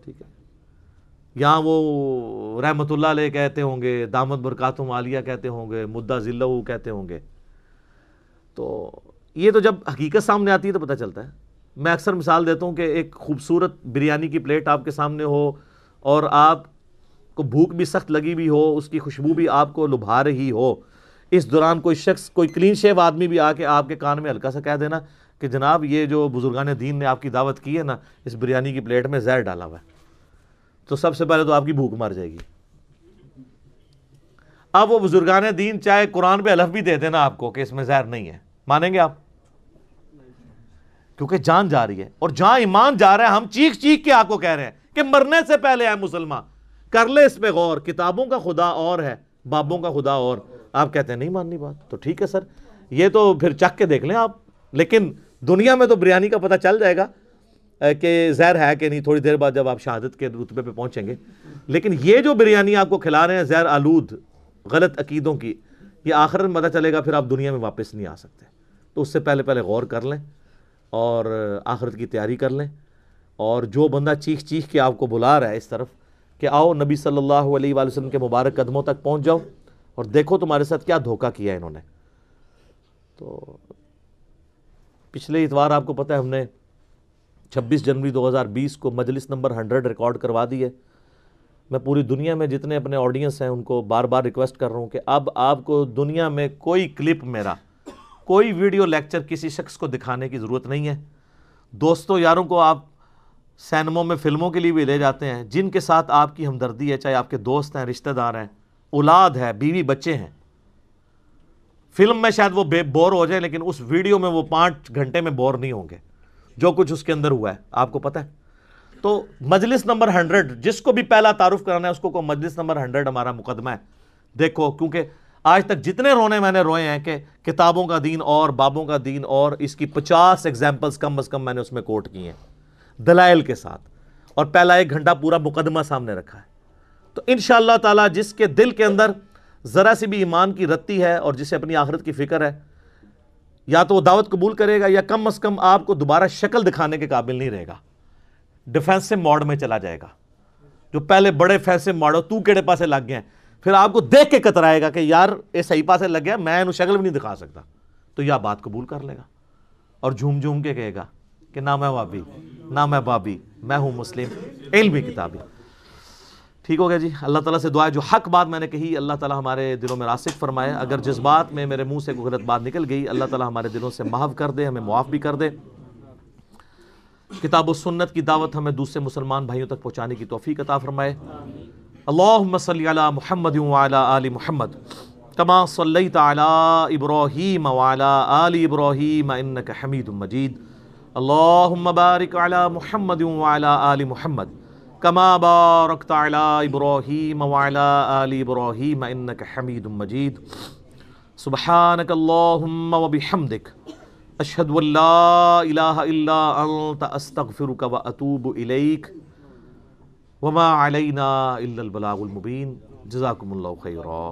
ٹھیک ہے۔ یہاں وہ رحمت اللہ علیہ کہتے ہوں گے، دامت برکاتم عالیہ کہتے ہوں گے مدہ ذلہ کہتے ہوں گے۔ تو یہ تو جب حقیقت سامنے آتی ہے تو پتہ چلتا ہے۔ میں اکثر مثال دیتا ہوں کہ ایک خوبصورت بریانی کی پلیٹ آپ کے سامنے ہو اور آپ کو بھوک بھی سخت لگی بھی ہو، اس کی خوشبو بھی آپ کو لبھا رہی ہو۔ اس دوران کوئی شخص، کوئی کلین شیو آدمی بھی آ کے آپ کے کان میں ہلکا سا کہہ دینا کہ جناب یہ جو بزرگان دین نے آپ کی دعوت کی ہے نا، اس بریانی کی پلیٹ میں زہر ڈالا ہوا ہے۔ تو سب سے پہلے تو آپ کی بھوک مر جائے گی۔ اب وہ بزرگان دین چاہے قرآن پہ الف بھی دے دینا آپ کو کہ اس میں زہر نہیں ہے۔ مانیں گے آپ؟ کیونکہ جان جا رہی ہے۔ اور جہاں ایمان جا رہا ہے، ہم چیخ چیخ کے آپ کو کہہ رہے ہیں کہ مرنے سے پہلے ہے مسلمان، کر لے اس پہ غور، کتابوں کا خدا اور ہے۔ بابوں کا خدا اور۔ آپ کہتے ہیں نہیں ماننی بات۔ تو ٹھیک ہے سر۔ یہ تو پھر چک کے دیکھ لیں آپ۔ لیکن دنیا میں تو بریانی کا پتہ چل جائے گا۔ کہ زہر ہے کہ نہیں، تھوڑی دیر بعد جب آپ شہادت کے رتبے پہ پہنچیں گے۔ لیکن یہ جو بریانی آپ کو کھلا رہے ہیں، زہر آلود، غلط عقیدوں کی، یہ آخر میں پتہ چلے گا، پھر آپ دنیا میں واپس نہیں آ سکتے۔ تو اس سے پہلے پہلے غور کر لیں اور آخرت کی تیاری کر لیں۔ اور جو بندہ چیخ چیخ کے آپ کو بلا رہا ہے اس طرف کہ آؤ نبی صلی اللہ علیہ وآلہ وسلم کے مبارک قدموں تک پہنچ جاؤ اور دیکھو تمہارے ساتھ کیا دھوکہ کیا ہے انہوں نے۔ تو پچھلے اتوار آپ کو پتہ ہے ہم نے چھبیس جنوری دو ہزار بیس کو مجلس نمبر ہنڈریڈ ریکارڈ کروا دی ہے۔ میں پوری دنیا میں جتنے اپنے آڈینس ہیں ان کو بار بار ریکویسٹ کر رہا ہوں کہ اب آپ کو دنیا میں کوئی کلپ میرا، کوئی ویڈیو لیکچر کسی شخص کو دکھانے کی ضرورت نہیں ہے۔ دوستوں یاروں کو آپ سینموں میں فلموں کے لیے بھی لے جاتے ہیں، جن کے ساتھ آپ کی ہمدردی ہے، چاہے آپ کے دوست ہیں، رشتہ دار ہیں، اولاد ہے بیوی، بچے ہیں۔ فلم میں شاید وہ بے بور ہو جائے لیکن اس ویڈیو میں وہ پانچ گھنٹے میں بور نہیں ہوں گے۔ جو کچھ اس کے اندر ہوا ہے، آپ کو پتہ ہے۔ تو مجلس نمبر ہنڈریڈ، جس کو بھی پہلا تعارف کرانا ہے، اس کو کو مجلس نمبر ہنڈریڈ ہمارا مقدمہ ہے۔ دیکھو، کیونکہ آج تک جتنے رونے میں نے روئے ہیں کہ کتابوں کا دین اور بابوں کا دین اور اس کی پچاس ایگزامپلز کم از کم میں نے اس میں کوٹ کی ہیں۔ دلائل کے ساتھ اور پہلا ایک گھنٹہ پورا مقدمہ سامنے رکھا ہے۔ تو انشاءاللہ تعالی جس کے دل کے اندر ذرا سی بھی ایمان کی رتی ہے اور جسے اپنی آخرت کی فکر ہے، یا تو وہ دعوت قبول کرے گا یا کم از کم آپ کو دوبارہ شکل دکھانے کے قابل نہیں رہے گا۔ ڈیفینسو موڈ میں چلا جائے گا۔ جو پہلے بڑے فیسے موڈ ہو، تو کیڑے پاسے لگ گئے ہیں۔ پھر آپ کو دیکھ کے کترائے گا کہ یار، یہ صحیح پاسے لگ گیا، میں انہوں شکل بھی نہیں دکھا سکتا۔ تو یا بات قبول کر لے گا اور جھوم جھوم کے کہے گا کہ نہ میں بابی، نہ میں بابی، میں ہوں مسلم، علمی کتابی ٹھیک ہو گیا جی؟ اللہ تعالیٰ سے دعا ہے، جو حق بات میں نے کہی، اللہ تعالیٰ ہمارے دلوں میں راسک فرمائے۔ اگر جس بات میں میرے منہ سے کوئی غلط بات نکل گئی، اللہ تعالیٰ ہمارے دلوں سے محو کر دے، ہمیں معاف بھی کر دے۔ کتاب و سنت کی دعوت ہمیں دوسرے مسلمان بھائیوں تک پہنچانے کی توفیق عطا فرمائے۔ اللہم صلی علی محمد وعلی آل محمد، کما صلیت علی ابراہیم وعلی آل ابراہیم، انکا حمید مجید۔ اللہم بارک علی محمد وعلی آل محمد، کما بارکت علی ابراہیم وعلی آل ابراہیم انکا حمید مجید۔ سبحانک اللہم وبحمدک اشہد ان لا الہ الا انت، استغفرک و اتوب الیک۔ وما علینا الا البلاغ المبین۔ جزاکم اللہ خیرہ